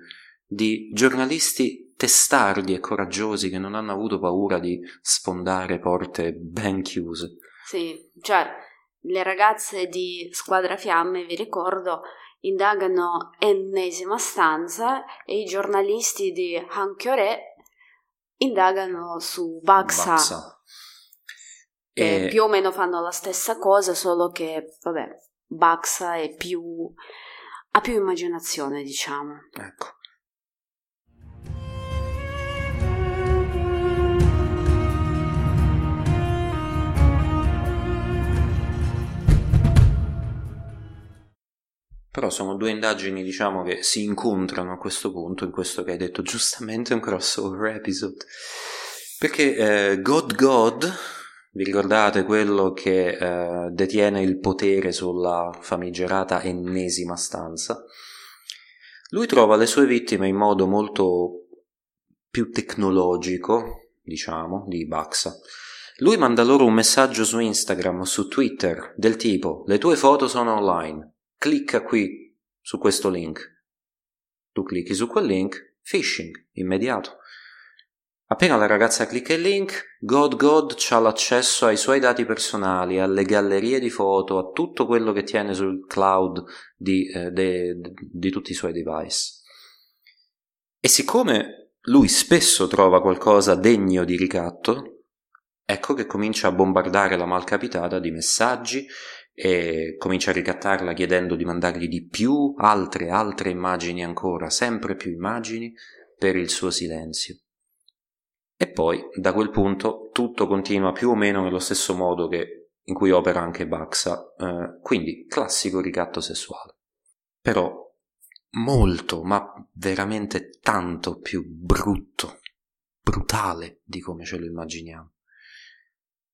di giornalisti testardi e coraggiosi che non hanno avuto paura di sfondare porte ben chiuse. Sì, cioè le ragazze di Squadra Fiamme, vi ricordo, indagano ennesima stanza e i giornalisti di Hanchiore indagano su Baxa, Baxa. E- più o meno fanno la stessa cosa, solo che, vabbè, Baxa è più... ha più immaginazione, diciamo. Ecco. Però sono due indagini, diciamo, che si incontrano a questo punto, in questo che hai detto giustamente un crossover episode. Perché eh, God God, vi ricordate quello che eh, detiene il potere sulla famigerata ennesima stanza? Lui trova le sue vittime in modo molto più tecnologico, diciamo, di Baxa. Lui manda loro un messaggio su Instagram o su Twitter del tipo: Le tue foto sono online. Clicca qui su questo link. Tu clicchi su quel link, phishing immediato. Appena la ragazza clicca il link, God God ha l'accesso ai suoi dati personali, alle gallerie di foto, a tutto quello che tiene sul cloud di, eh, de- de- di tutti i suoi device. E siccome lui spesso trova qualcosa degno di ricatto, ecco che comincia a bombardare la malcapitata di messaggi e comincia a ricattarla chiedendo di mandargli di più, altre, altre immagini ancora, sempre più immagini per il suo silenzio. E poi, da quel punto, tutto continua più o meno nello stesso modo che in cui opera anche Baxa, eh, quindi classico ricatto sessuale. Però molto, ma veramente tanto più brutto, brutale di come ce lo immaginiamo.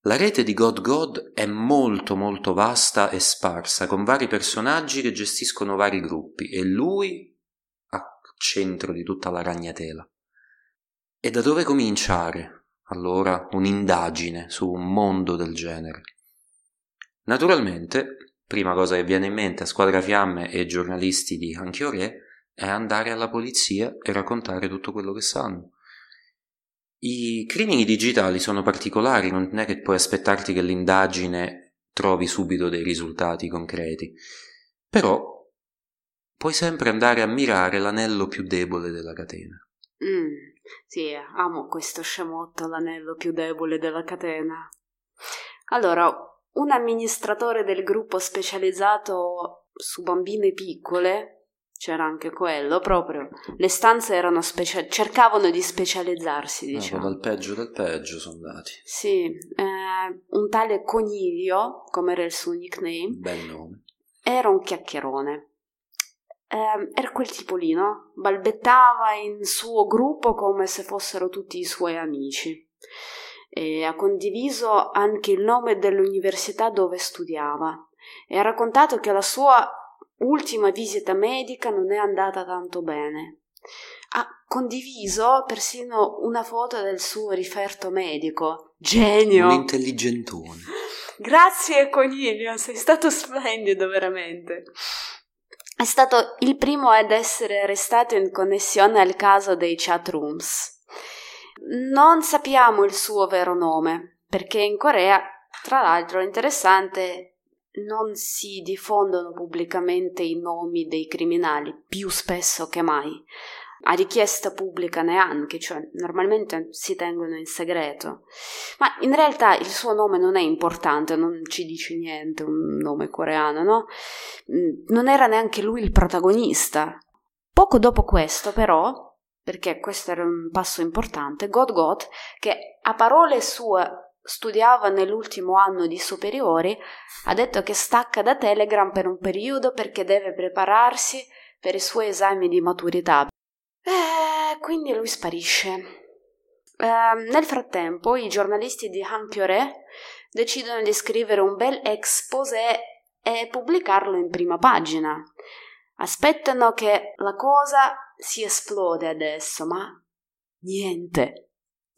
La rete di God God è molto molto vasta e sparsa, con vari personaggi che gestiscono vari gruppi e lui a centro di tutta la ragnatela. E da dove cominciare, allora, un'indagine su un mondo del genere? Naturalmente, prima cosa che viene in mente a Squadra Fiamme e ai giornalisti di Anchioré è andare alla polizia e raccontare tutto quello che sanno. I crimini digitali sono particolari, non è che puoi aspettarti che l'indagine trovi subito dei risultati concreti, però puoi sempre andare a mirare l'anello più debole della catena. Mm, sì, amo questo scemotto, l'anello più debole della catena. Allora, un amministratore del gruppo specializzato su bambine piccole, c'era anche quello, proprio, le stanze erano specia- cercavano di specializzarsi, Ah, diciamo. dal peggio del peggio sono andati. Sì, eh, un tale Coniglio, come era il suo nickname, Bel nome. era un chiacchierone. Eh, era quel tipo lì, no? Balbettava in suo gruppo come se fossero tutti i suoi amici. E ha condiviso anche il nome dell'università dove studiava e ha raccontato che la sua ultima visita medica non è andata tanto bene. Ha condiviso persino una foto del suo riferto medico. Genio! Un intelligentone. Grazie Coniglio, sei stato splendido veramente. È stato il primo ad essere arrestato in connessione al caso dei chat rooms. Non sappiamo il suo vero nome, perché in Corea, tra l'altro, è interessante, non si diffondono pubblicamente i nomi dei criminali più spesso che mai. A richiesta pubblica neanche, cioè normalmente si tengono in segreto. Ma in realtà il suo nome non è importante, non ci dice niente, un nome coreano, no? Mm, Non era neanche lui il protagonista. Poco dopo questo, però, perché questo era un passo importante, God God, che a parole sue studiava nell'ultimo anno di superiori, ha detto che stacca da Telegram per un periodo perché deve prepararsi per i suoi esami di maturità. Eh, quindi lui sparisce. Eh, nel frattempo, i giornalisti di Hankyore decidono di scrivere un bel exposé e pubblicarlo in prima pagina. Aspettano che la cosa si esplode adesso, ma niente.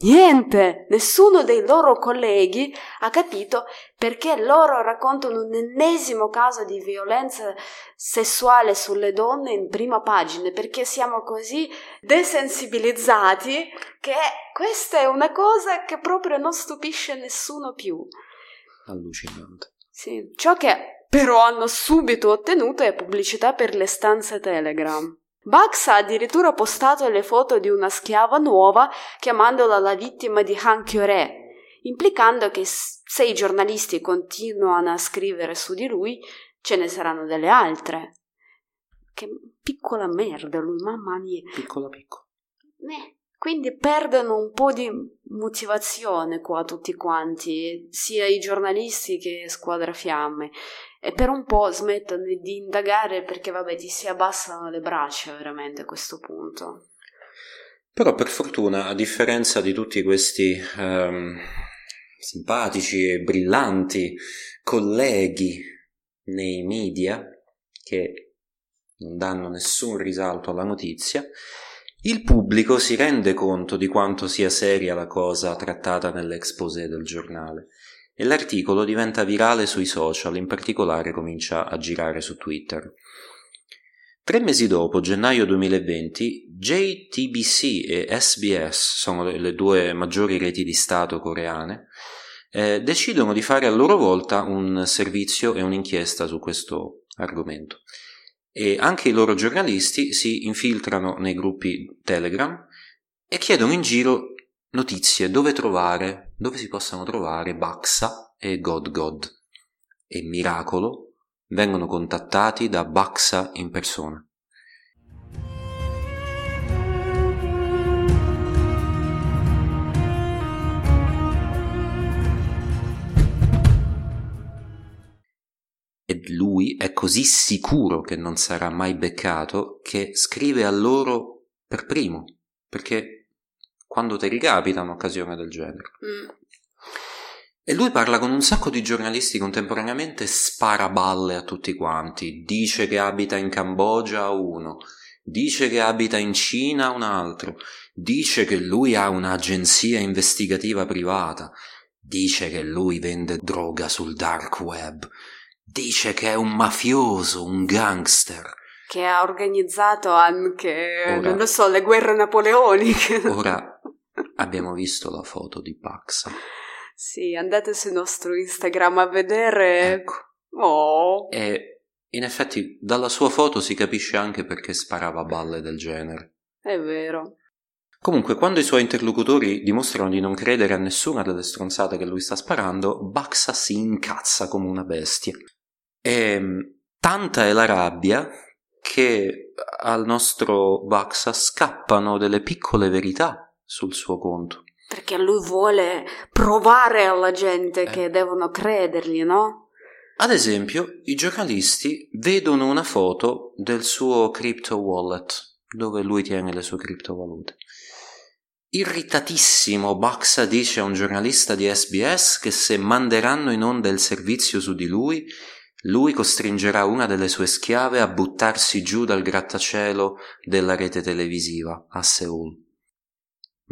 Niente, nessuno dei loro colleghi ha capito perché loro raccontano un ennesimo caso di violenza sessuale sulle donne in prima pagina, perché siamo così desensibilizzati che questa è una cosa che proprio non stupisce nessuno più. Allucinante. Sì, ciò che però hanno subito ottenuto è pubblicità per le stanze Telegram. Bugs ha addirittura postato le foto di una schiava nuova chiamandola la vittima di Han Kyore, implicando che se i giornalisti continuano a scrivere su di lui, ce ne saranno delle altre. Che piccola merda lui, mamma mia. Piccola piccola. Eh, quindi perdono un po' di motivazione qua tutti quanti, sia i giornalisti che Squadra Fiamme e per un po' smettono di indagare perché vabbè ti si abbassano le braccia veramente a questo punto. Però per fortuna, a differenza di tutti questi um, simpatici e brillanti colleghi nei media che non danno nessun risalto alla notizia, il pubblico si rende conto di quanto sia seria la cosa trattata nell'exposé del giornale e l'articolo diventa virale sui social, in particolare comincia a girare su Twitter. Tre mesi dopo, gennaio 2020, JTBC e SBS, sono le due maggiori reti di Stato coreane, eh, decidono di fare a loro volta un servizio e un'inchiesta su questo argomento. E anche i loro giornalisti si infiltrano nei gruppi Telegram e chiedono in giro notizie dove trovare, dove si possano trovare Baxa e God God. E miracolo, vengono contattati da Baxa in persona. E lui è così sicuro che non sarà mai beccato che scrive a loro per primo, perché quando ti ricapita un'occasione del genere. Mm. E lui parla con un sacco di giornalisti contemporaneamente, spara balle a tutti quanti, dice che abita in Cambogia uno, dice che abita in Cina un altro, dice che lui ha un'agenzia investigativa privata, dice che lui vende droga sul dark web, dice che è un mafioso, un gangster che ha organizzato anche, ora, non lo so, le guerre napoleoniche. Ora abbiamo visto la foto di Paxa. Sì, andate sul nostro Instagram a vedere. Ecco. Oh. E in effetti dalla sua foto si capisce anche perché sparava balle del genere. È vero. Comunque, quando i suoi interlocutori dimostrano di non credere a nessuna delle stronzate che lui sta sparando, Baxa si incazza come una bestia. E tanta è la rabbia che al nostro Baxa scappano delle piccole verità sul suo conto. Perché lui vuole provare alla gente eh. che devono credergli, no? Ad esempio, i giornalisti vedono una foto del suo crypto wallet, dove lui tiene le sue criptovalute. Irritatissimo, Baxa dice a un giornalista di SBS che se manderanno in onda il servizio su di lui, lui costringerà una delle sue schiave a buttarsi giù dal grattacielo della rete televisiva a Seoul.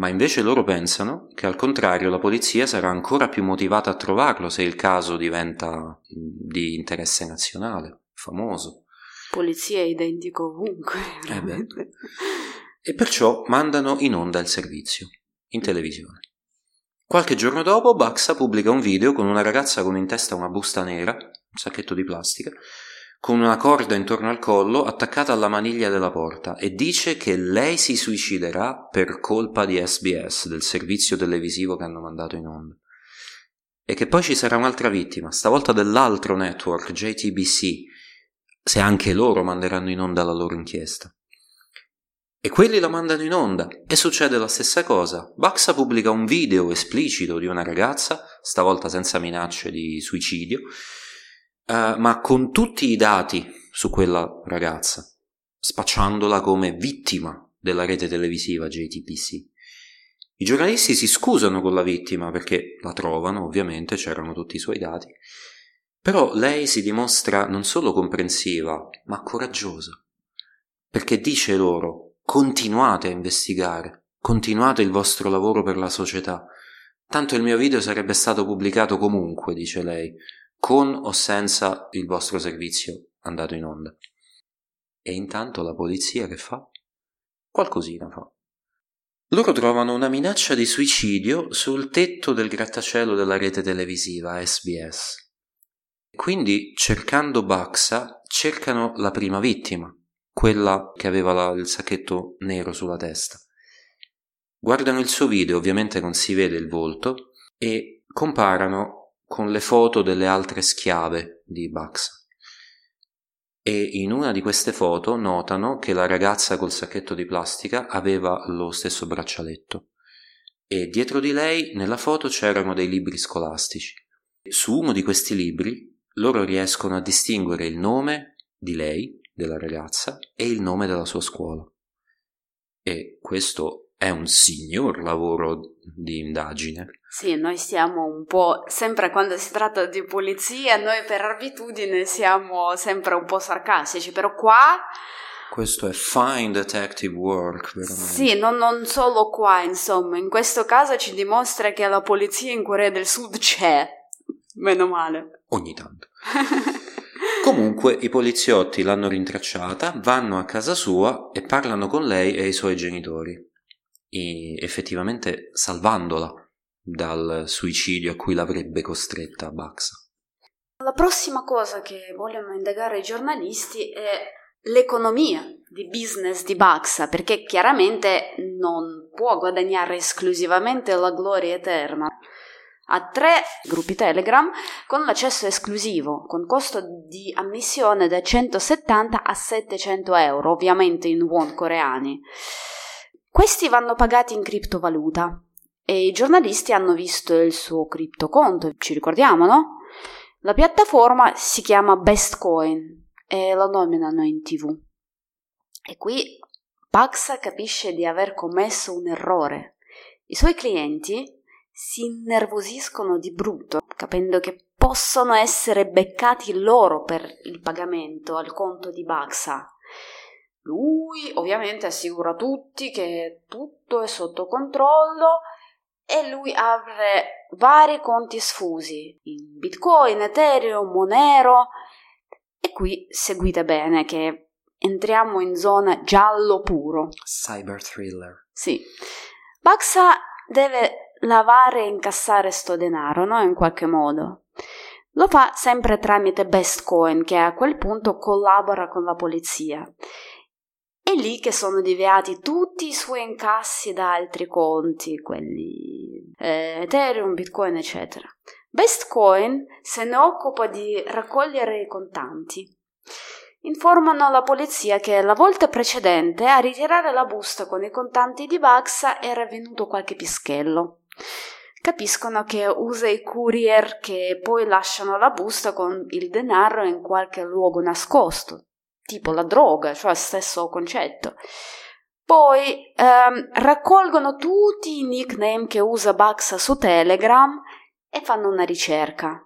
Ma invece loro pensano che al contrario la polizia sarà ancora più motivata a trovarlo se il caso diventa di interesse nazionale, famoso. Polizia è identico ovunque. Eh e perciò mandano in onda il servizio, in televisione. Qualche giorno dopo Baxa pubblica un video con una ragazza con in testa una busta nera un sacchetto di plastica, con una corda intorno al collo attaccata alla maniglia della porta e dice che lei si suiciderà per colpa di SBS, del servizio televisivo che hanno mandato in onda. E che poi ci sarà un'altra vittima, stavolta dell'altro network, JTBC, se anche loro manderanno in onda la loro inchiesta. E quelli la mandano in onda e succede la stessa cosa. Baxa pubblica un video esplicito di una ragazza, stavolta senza minacce di suicidio, uh, ma con tutti i dati su quella ragazza, spacciandola come vittima della rete televisiva JTPC. I giornalisti si scusano con la vittima perché la trovano, ovviamente, c'erano tutti i suoi dati, Però lei si dimostra non solo comprensiva, ma coraggiosa, perché dice loro continuate a investigare, continuate il vostro lavoro per la società. Tanto il mio video sarebbe stato pubblicato comunque, dice lei, con o senza il vostro servizio andato in onda. E intanto la polizia che fa? Qualcosina fa. Loro trovano una minaccia di suicidio sul tetto del grattacielo della rete televisiva SBS. Quindi, cercando Baxa, cercano la prima vittima, quella che aveva la, il sacchetto nero sulla testa. Guardano il suo video, ovviamente non si vede il volto, e comparano con le foto delle altre schiave di Baxa. E in una di queste foto notano che la ragazza col sacchetto di plastica aveva lo stesso braccialetto e dietro di lei nella foto c'erano dei libri scolastici. Su uno di questi libri loro riescono a distinguere il nome di lei, della ragazza, e il nome della sua scuola. E questo è un signor lavoro di indagine. Sì, noi siamo un po', sempre quando si tratta di polizia, noi per abitudine siamo sempre un po' sarcastici, però qua... Questo è fine detective work, veramente. Sì, non, non solo qua, insomma, in questo caso ci dimostra che la polizia in Corea del Sud c'è, meno male. Ogni tanto. Comunque i poliziotti l'hanno rintracciata, vanno a casa sua e parlano con lei e i suoi genitori, effettivamente salvandola dal suicidio a cui l'avrebbe costretta Baxa. La prossima cosa che vogliono indagare i giornalisti è l'economia di business di Baxa, perché chiaramente non può guadagnare esclusivamente la gloria eterna ha tre gruppi Telegram con l'accesso esclusivo, con costo di ammissione da 170 a 700 euro, ovviamente in won coreani. Questi vanno pagati in criptovaluta e i giornalisti hanno visto il suo criptoconto, ci ricordiamo, no? La piattaforma si chiama Bestcoin e lo nominano in tv. E qui Paxa capisce di aver commesso un errore. I suoi clienti si innervosiscono di brutto, capendo che possono essere beccati loro per il pagamento al conto di Baxa. Lui ovviamente assicura a tutti che tutto è sotto controllo e lui apre vari conti sfusi in Bitcoin, Ethereum, Monero e qui seguite bene che entriamo in zona giallo puro. Cyber thriller. Sì. Baxa deve lavare e incassare sto denaro, no? In qualche modo. Lo fa sempre tramite Bestcoin, che a quel punto collabora con la polizia. È lì che sono deviati tutti i suoi incassi da altri conti, quelli eh, Ethereum, Bitcoin, eccetera. Bestcoin se ne occupa di raccogliere i contanti informano la polizia che la volta precedente a ritirare la busta con i contanti di Baxa era venuto qualche pischello. Capiscono che usa i courier che poi lasciano la busta con il denaro in qualche luogo nascosto, tipo la droga, cioè stesso concetto. Poi ehm, raccolgono tutti i nickname che usa Baxa su Telegram e fanno una ricerca.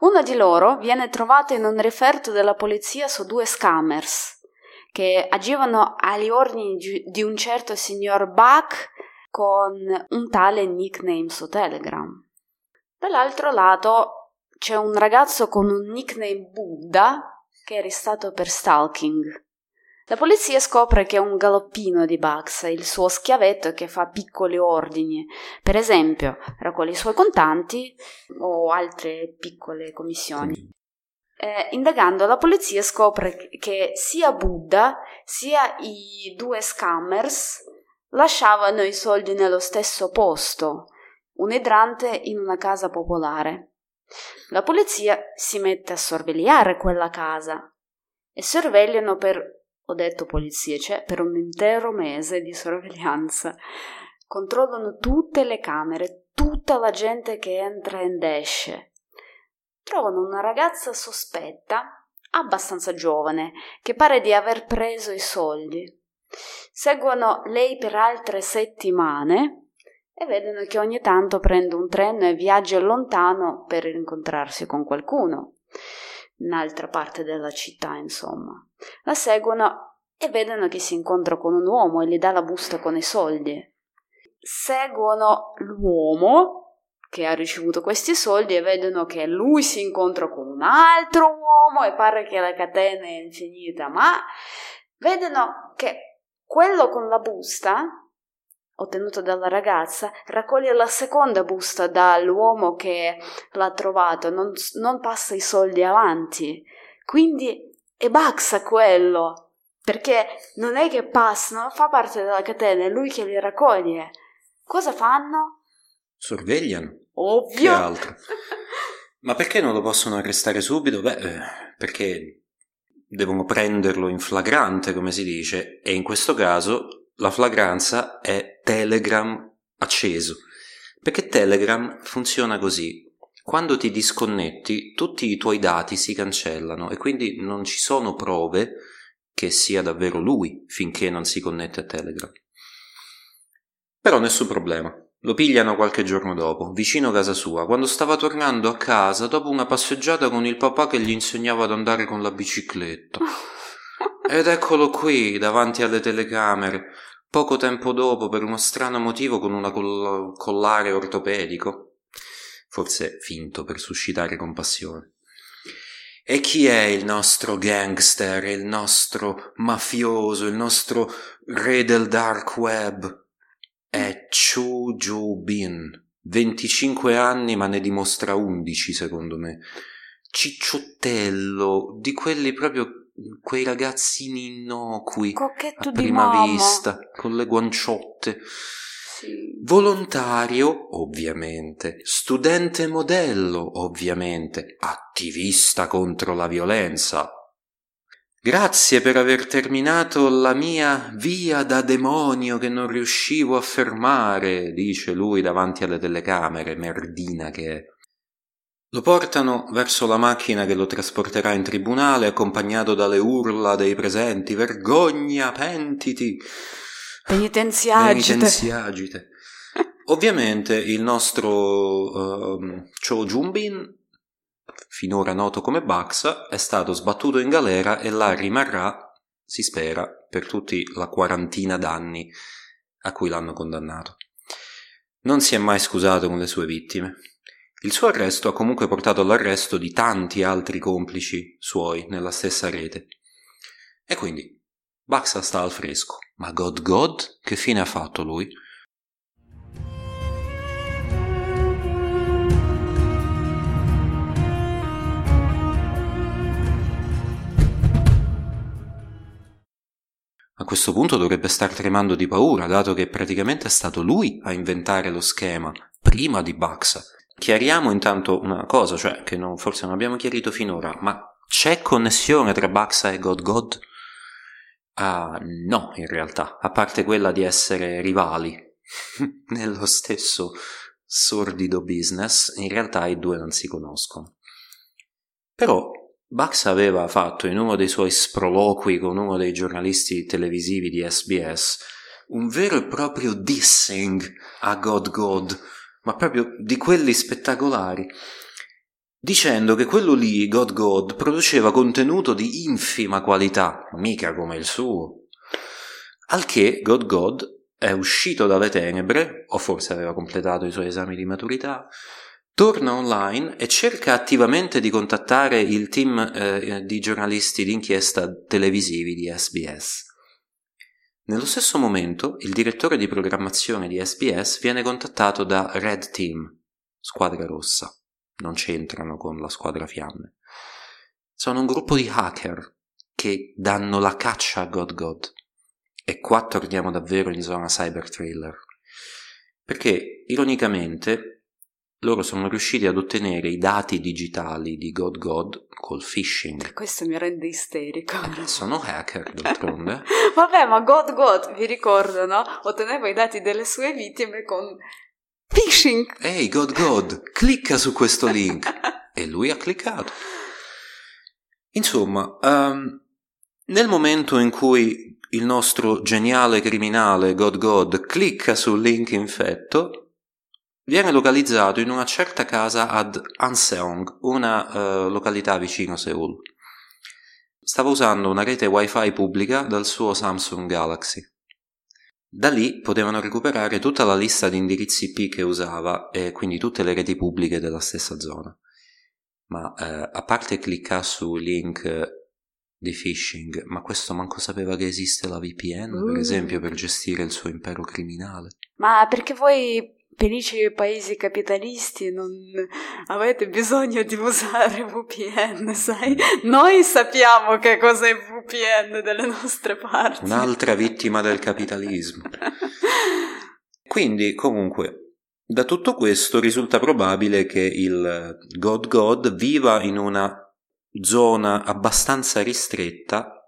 Uno di loro viene trovato in un referto della polizia su due scammers che agivano agli ordini di un certo signor Buck con un tale nickname su Telegram. Dall'altro lato c'è un ragazzo con un nickname Buddha che è arrestato per stalking. La polizia scopre che è un galoppino di Bugs, il suo schiavetto che fa piccoli ordini, per esempio raccoglie i suoi contanti o altre piccole commissioni. Eh, indagando, la polizia scopre che sia Buddha sia i due scammers lasciavano i soldi nello stesso posto, un idrante in una casa popolare. La polizia si mette a sorvegliare quella casa e sorvegliano per ho detto polizie, c'è per un intero mese di sorveglianza. Controllano tutte le camere, tutta la gente che entra ed esce. Trovano una ragazza sospetta, abbastanza giovane, che pare di aver preso i soldi. Seguono lei per altre settimane e vedono che ogni tanto prende un treno e viaggia lontano per incontrarsi con qualcuno. un'altra parte della città, insomma. La seguono e vedono che si incontra con un uomo e gli dà la busta con i soldi. Seguono l'uomo che ha ricevuto questi soldi e vedono che lui si incontra con un altro uomo e pare che la catena è infinita, ma vedono che quello con la busta ottenuta dalla ragazza raccoglie la seconda busta dall'uomo che l'ha trovato, non, non passa i soldi avanti. Quindi è Baxa quello, perché non è che passa, non fa parte della catena, è lui che li raccoglie. Cosa fanno? Sorvegliano. Ovvio. Che altro? Ma perché non lo possono arrestare subito? Beh, eh, perché devono prenderlo in flagrante, come si dice, e in questo caso la flagranza è Telegram acceso. Perché Telegram funziona così. Quando ti disconnetti, tutti i tuoi dati si cancellano e quindi non ci sono prove che sia davvero lui finché non si connette a Telegram. Però nessun problema. Lo pigliano qualche giorno dopo, vicino a casa sua, quando stava tornando a casa dopo una passeggiata con il papà che gli insegnava ad andare con la bicicletta. Ed eccolo qui, davanti alle telecamere, poco tempo dopo, per uno strano motivo, con una coll- collare ortopedico. Forse finto per suscitare compassione. E chi è il nostro gangster, il nostro mafioso, il nostro re del dark web? è Chu Ju Bin, 25 anni ma ne dimostra 11 secondo me. Cicciottello, di quelli proprio quei ragazzini innocui Cocchetto a prima vista, con le guanciotte. Volontario, ovviamente, studente modello, ovviamente, attivista contro la violenza, Grazie per aver terminato la mia via da demonio che non riuscivo a fermare, dice lui davanti alle telecamere, merdina che è. Lo portano verso la macchina che lo trasporterà in tribunale, accompagnato dalle urla dei presenti. Vergogna, pentiti! Penitenziagite. Penitenziagite. Ovviamente il nostro uh, Cho Jumbin finora noto come Baxa, è stato sbattuto in galera e là rimarrà, si spera, per tutti la quarantina d'anni a cui l'hanno condannato. Non si è mai scusato con le sue vittime. Il suo arresto ha comunque portato all'arresto di tanti altri complici suoi nella stessa rete. E quindi Baxa sta al fresco, ma God God che fine ha fatto lui? A questo punto dovrebbe star tremando di paura, dato che praticamente è stato lui a inventare lo schema, prima di Baxa. Chiariamo intanto una cosa, cioè che non, forse non abbiamo chiarito finora, ma c'è connessione tra Baxa e God God? Ah, no, in realtà, a parte quella di essere rivali nello stesso sordido business, in realtà i due non si conoscono. Però Bax aveva fatto in uno dei suoi sproloqui con uno dei giornalisti televisivi di SBS un vero e proprio dissing a God God, ma proprio di quelli spettacolari, dicendo che quello lì, God God, produceva contenuto di infima qualità, mica come il suo. Al che God God è uscito dalle tenebre, o forse aveva completato i suoi esami di maturità, torna online e cerca attivamente di contattare il team eh, di giornalisti d'inchiesta televisivi di SBS. Nello stesso momento, il direttore di programmazione di SBS viene contattato da Red Team, squadra rossa. Non c'entrano con la squadra fiamme. Sono un gruppo di hacker che danno la caccia a God God. E qua torniamo davvero in zona cyber thriller. Perché, ironicamente, loro sono riusciti ad ottenere i dati digitali di God God col phishing. Questo mi rende isterico. Eh, sono hacker d'altronde. Vabbè, ma God God, vi ricordo, no? Otteneva i dati delle sue vittime con phishing. Ehi, God God, clicca su questo link. e lui ha cliccato. Insomma, um, nel momento in cui il nostro geniale criminale God God clicca sul link infetto, viene localizzato in una certa casa ad Anseong, una uh, località vicino Seoul. Stava usando una rete wifi pubblica dal suo Samsung Galaxy. Da lì potevano recuperare tutta la lista di indirizzi IP che usava e quindi tutte le reti pubbliche della stessa zona. Ma eh, a parte cliccare su link di phishing, ma questo manco sapeva che esiste la VPN, uh. per esempio, per gestire il suo impero criminale. Ma perché voi felici paesi capitalisti non avete bisogno di usare VPN, sai? Noi sappiamo che cosa è VPN delle nostre parti. Un'altra vittima del capitalismo. Quindi, comunque, da tutto questo risulta probabile che il God God viva in una zona abbastanza ristretta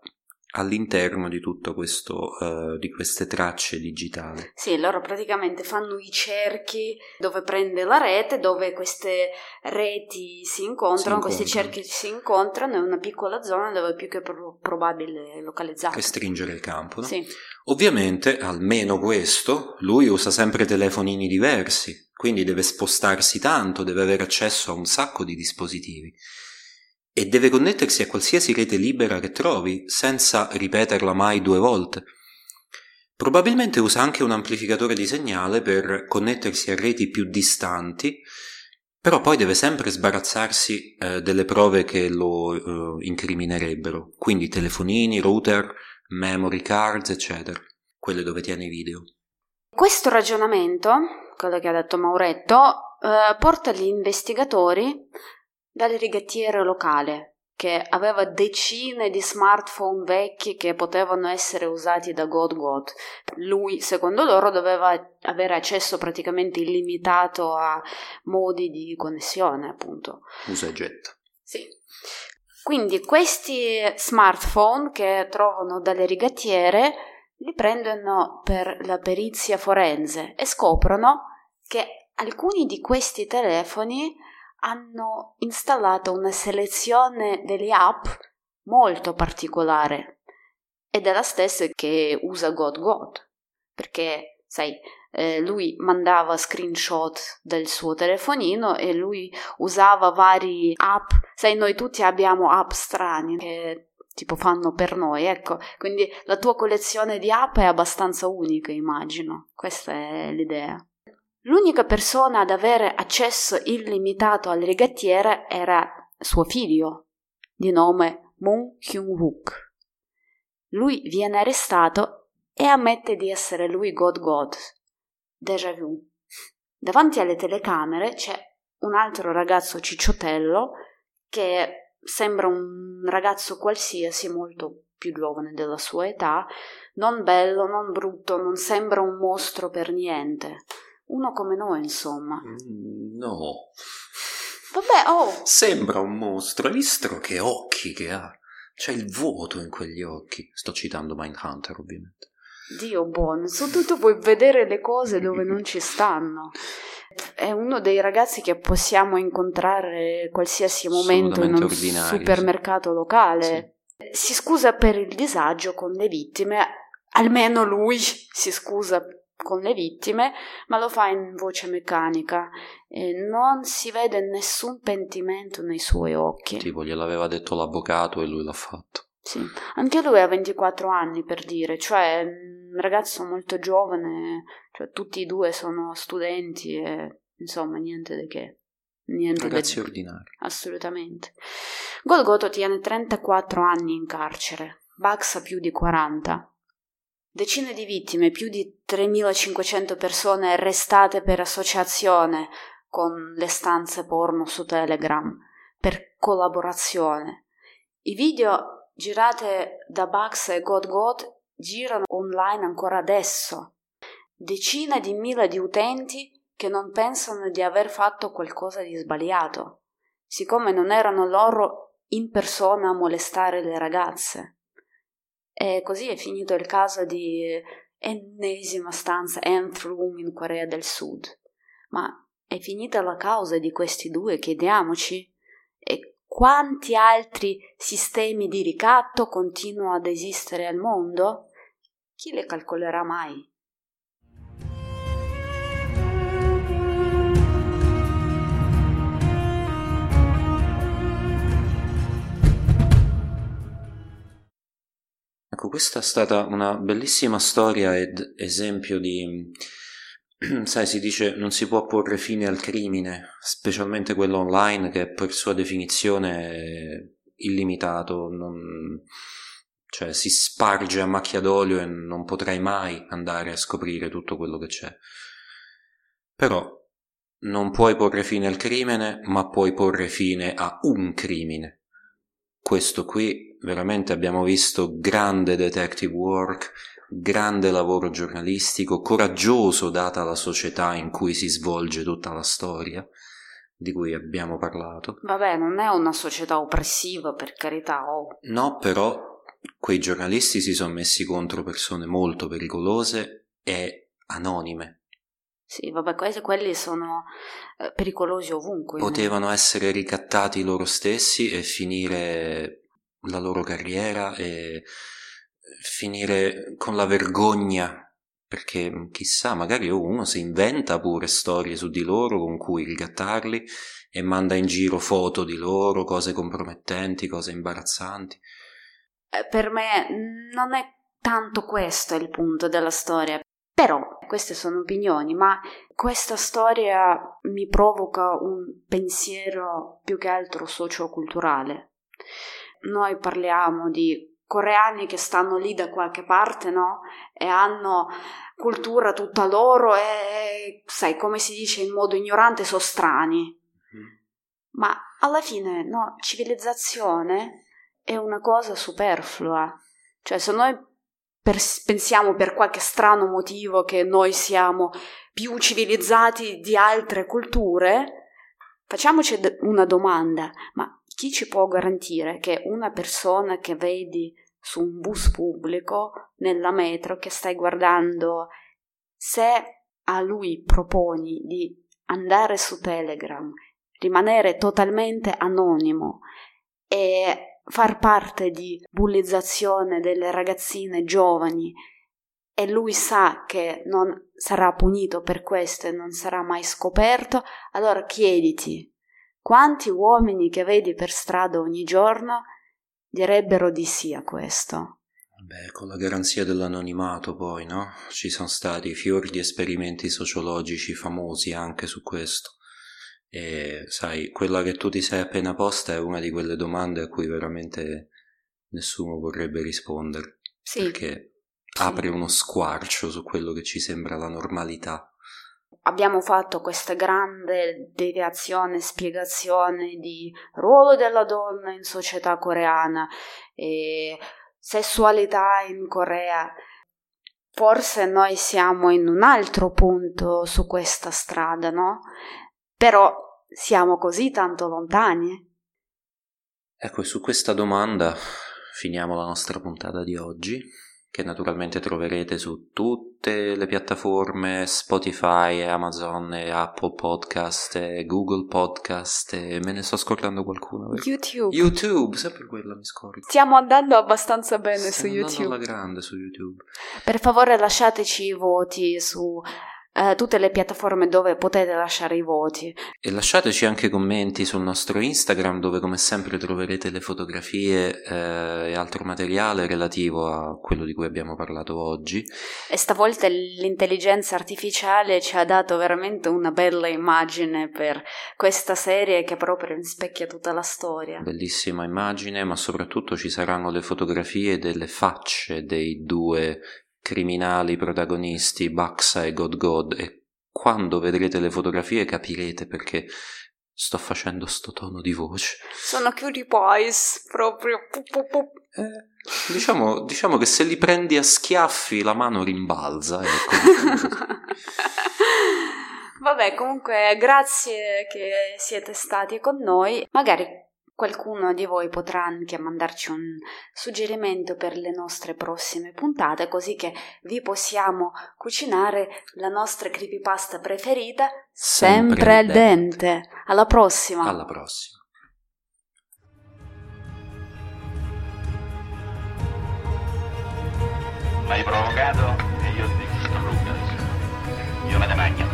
all'interno di tutto questo uh, di queste tracce digitali. Sì, loro praticamente fanno i cerchi dove prende la rete, dove queste reti si incontrano, si questi cerchi si incontrano, è una piccola zona dove è più che pro- probabile localizzare. Restringere il campo, no? Sì. Ovviamente, almeno questo, lui usa sempre telefonini diversi, quindi deve spostarsi tanto, deve avere accesso a un sacco di dispositivi e deve connettersi a qualsiasi rete libera che trovi, senza ripeterla mai due volte. Probabilmente usa anche un amplificatore di segnale per connettersi a reti più distanti, però poi deve sempre sbarazzarsi eh, delle prove che lo eh, incriminerebbero, quindi telefonini, router, memory cards, eccetera, quelle dove tiene i video. Questo ragionamento, quello che ha detto Mauretto, eh, porta gli investigatori dal rigattiere locale, che aveva decine di smartphone vecchi che potevano essere usati da God God. Lui, secondo loro, doveva avere accesso praticamente illimitato a modi di connessione, appunto. Usa e getta. Sì. Quindi questi smartphone che trovano dalle rigattiere li prendono per la perizia forense e scoprono che alcuni di questi telefoni hanno installato una selezione delle app molto particolare. Ed è la stessa che usa God God perché sai eh, lui mandava screenshot del suo telefonino e lui usava vari app. Sai noi tutti abbiamo app strani che tipo fanno per noi ecco. Quindi la tua collezione di app è abbastanza unica immagino. Questa è l'idea L'unica persona ad avere accesso illimitato al rigattiere era suo figlio, di nome Moon Kyung-wook. Lui viene arrestato e ammette di essere lui God God. Déjà vu. Davanti alle telecamere c'è un altro ragazzo cicciottello che sembra un ragazzo qualsiasi, molto più giovane della sua età, non bello, non brutto, non sembra un mostro per niente uno come noi, insomma. Mm, no. Vabbè, oh. Sembra un mostro, hai visto che occhi che ha? C'è il vuoto in quegli occhi. Sto citando Mindhunter, ovviamente. Dio buono, soprattutto puoi vedere le cose dove non ci stanno. È uno dei ragazzi che possiamo incontrare qualsiasi momento in un supermercato sì. locale. Sì. Si scusa per il disagio con le vittime, almeno lui si scusa con le vittime, ma lo fa in voce meccanica e non si vede nessun pentimento nei suoi occhi. Tipo, gliel'aveva detto l'avvocato e lui l'ha fatto. Sì, anche lui ha 24 anni per dire, cioè un ragazzo molto giovane, cioè tutti e due sono studenti e insomma niente di che. Niente Ragazzi di... ordinari. Assolutamente. Golgoto tiene 34 anni in carcere, Bax ha più di 40. Decine di vittime, più di 3.500 persone arrestate per associazione con le stanze porno su Telegram, per collaborazione. I video girate da Bugs e God God girano online ancora adesso. Decine di mila di utenti che non pensano di aver fatto qualcosa di sbagliato, siccome non erano loro in persona a molestare le ragazze. E così è finito il caso di ennesima stanza Nth Room in Corea del Sud. Ma è finita la causa di questi due, chiediamoci? E quanti altri sistemi di ricatto continuano ad esistere al mondo? Chi le calcolerà mai? Questa è stata una bellissima storia ed esempio di... Sai, si dice non si può porre fine al crimine, specialmente quello online che per sua definizione è illimitato, non... cioè si sparge a macchia d'olio e non potrai mai andare a scoprire tutto quello che c'è. Però non puoi porre fine al crimine, ma puoi porre fine a un crimine. Questo qui veramente abbiamo visto grande detective work, grande lavoro giornalistico, coraggioso data la società in cui si svolge tutta la storia di cui abbiamo parlato. Vabbè, non è una società oppressiva, per carità. Oh. No, però quei giornalisti si sono messi contro persone molto pericolose e anonime. Sì, vabbè, quelli sono eh, pericolosi ovunque. Potevano essere ricattati loro stessi e finire la loro carriera e finire con la vergogna perché chissà, magari uno si inventa pure storie su di loro con cui ricattarli e manda in giro foto di loro, cose compromettenti, cose imbarazzanti. Eh, per me non è tanto questo il punto della storia, però queste sono opinioni, ma questa storia mi provoca un pensiero più che altro socioculturale. Noi parliamo di coreani che stanno lì da qualche parte, no? E hanno cultura tutta loro e, sai, come si dice in modo ignorante, sono strani. Mm. Ma alla fine, no, civilizzazione è una cosa superflua. Cioè, se noi per, pensiamo per qualche strano motivo che noi siamo più civilizzati di altre culture, facciamoci una domanda, ma chi ci può garantire che una persona che vedi su un bus pubblico, nella metro, che stai guardando, se a lui proponi di andare su Telegram, rimanere totalmente anonimo e far parte di bullizzazione delle ragazzine giovani e lui sa che non sarà punito per questo e non sarà mai scoperto, allora chiediti quanti uomini che vedi per strada ogni giorno direbbero di sì a questo. Beh, con la garanzia dell'anonimato poi, no? Ci sono stati fior di esperimenti sociologici famosi anche su questo. E sai, quella che tu ti sei appena posta è una di quelle domande a cui veramente nessuno vorrebbe rispondere. Sì. Perché apre uno squarcio su quello che ci sembra la normalità. Abbiamo fatto questa grande deviazione, spiegazione di ruolo della donna in società coreana e sessualità in Corea. Forse noi siamo in un altro punto su questa strada, no? Però siamo così tanto lontani? Ecco, su questa domanda finiamo la nostra puntata di oggi, che naturalmente troverete su tutte le piattaforme Spotify, Amazon, Apple Podcast, Google Podcast, me ne sto scordando qualcuno. YouTube. YouTube, sempre quella mi scordo. Stiamo andando abbastanza bene Stiamo su YouTube. alla grande su YouTube. Per favore lasciateci i voti su eh, tutte le piattaforme dove potete lasciare i voti. E lasciateci anche commenti sul nostro Instagram dove come sempre troverete le fotografie eh, e altro materiale relativo a quello di cui abbiamo parlato oggi. E stavolta l'intelligenza artificiale ci ha dato veramente una bella immagine per questa serie che proprio rispecchia tutta la storia. Bellissima immagine, ma soprattutto ci saranno le fotografie delle facce dei due criminali protagonisti Baxa e God God e quando vedrete le fotografie capirete perché sto facendo sto tono di voce. Sono cutie pies, proprio. Eh, diciamo, diciamo, che se li prendi a schiaffi la mano rimbalza. Ecco, Vabbè, comunque grazie che siete stati con noi. Magari Qualcuno di voi potrà anche mandarci un suggerimento per le nostre prossime puntate, così che vi possiamo cucinare la nostra creepypasta preferita sempre, sempre al dente. dente. Alla prossima. Alla prossima. L'hai provocato e io ti distruggo. Io me ne mangio.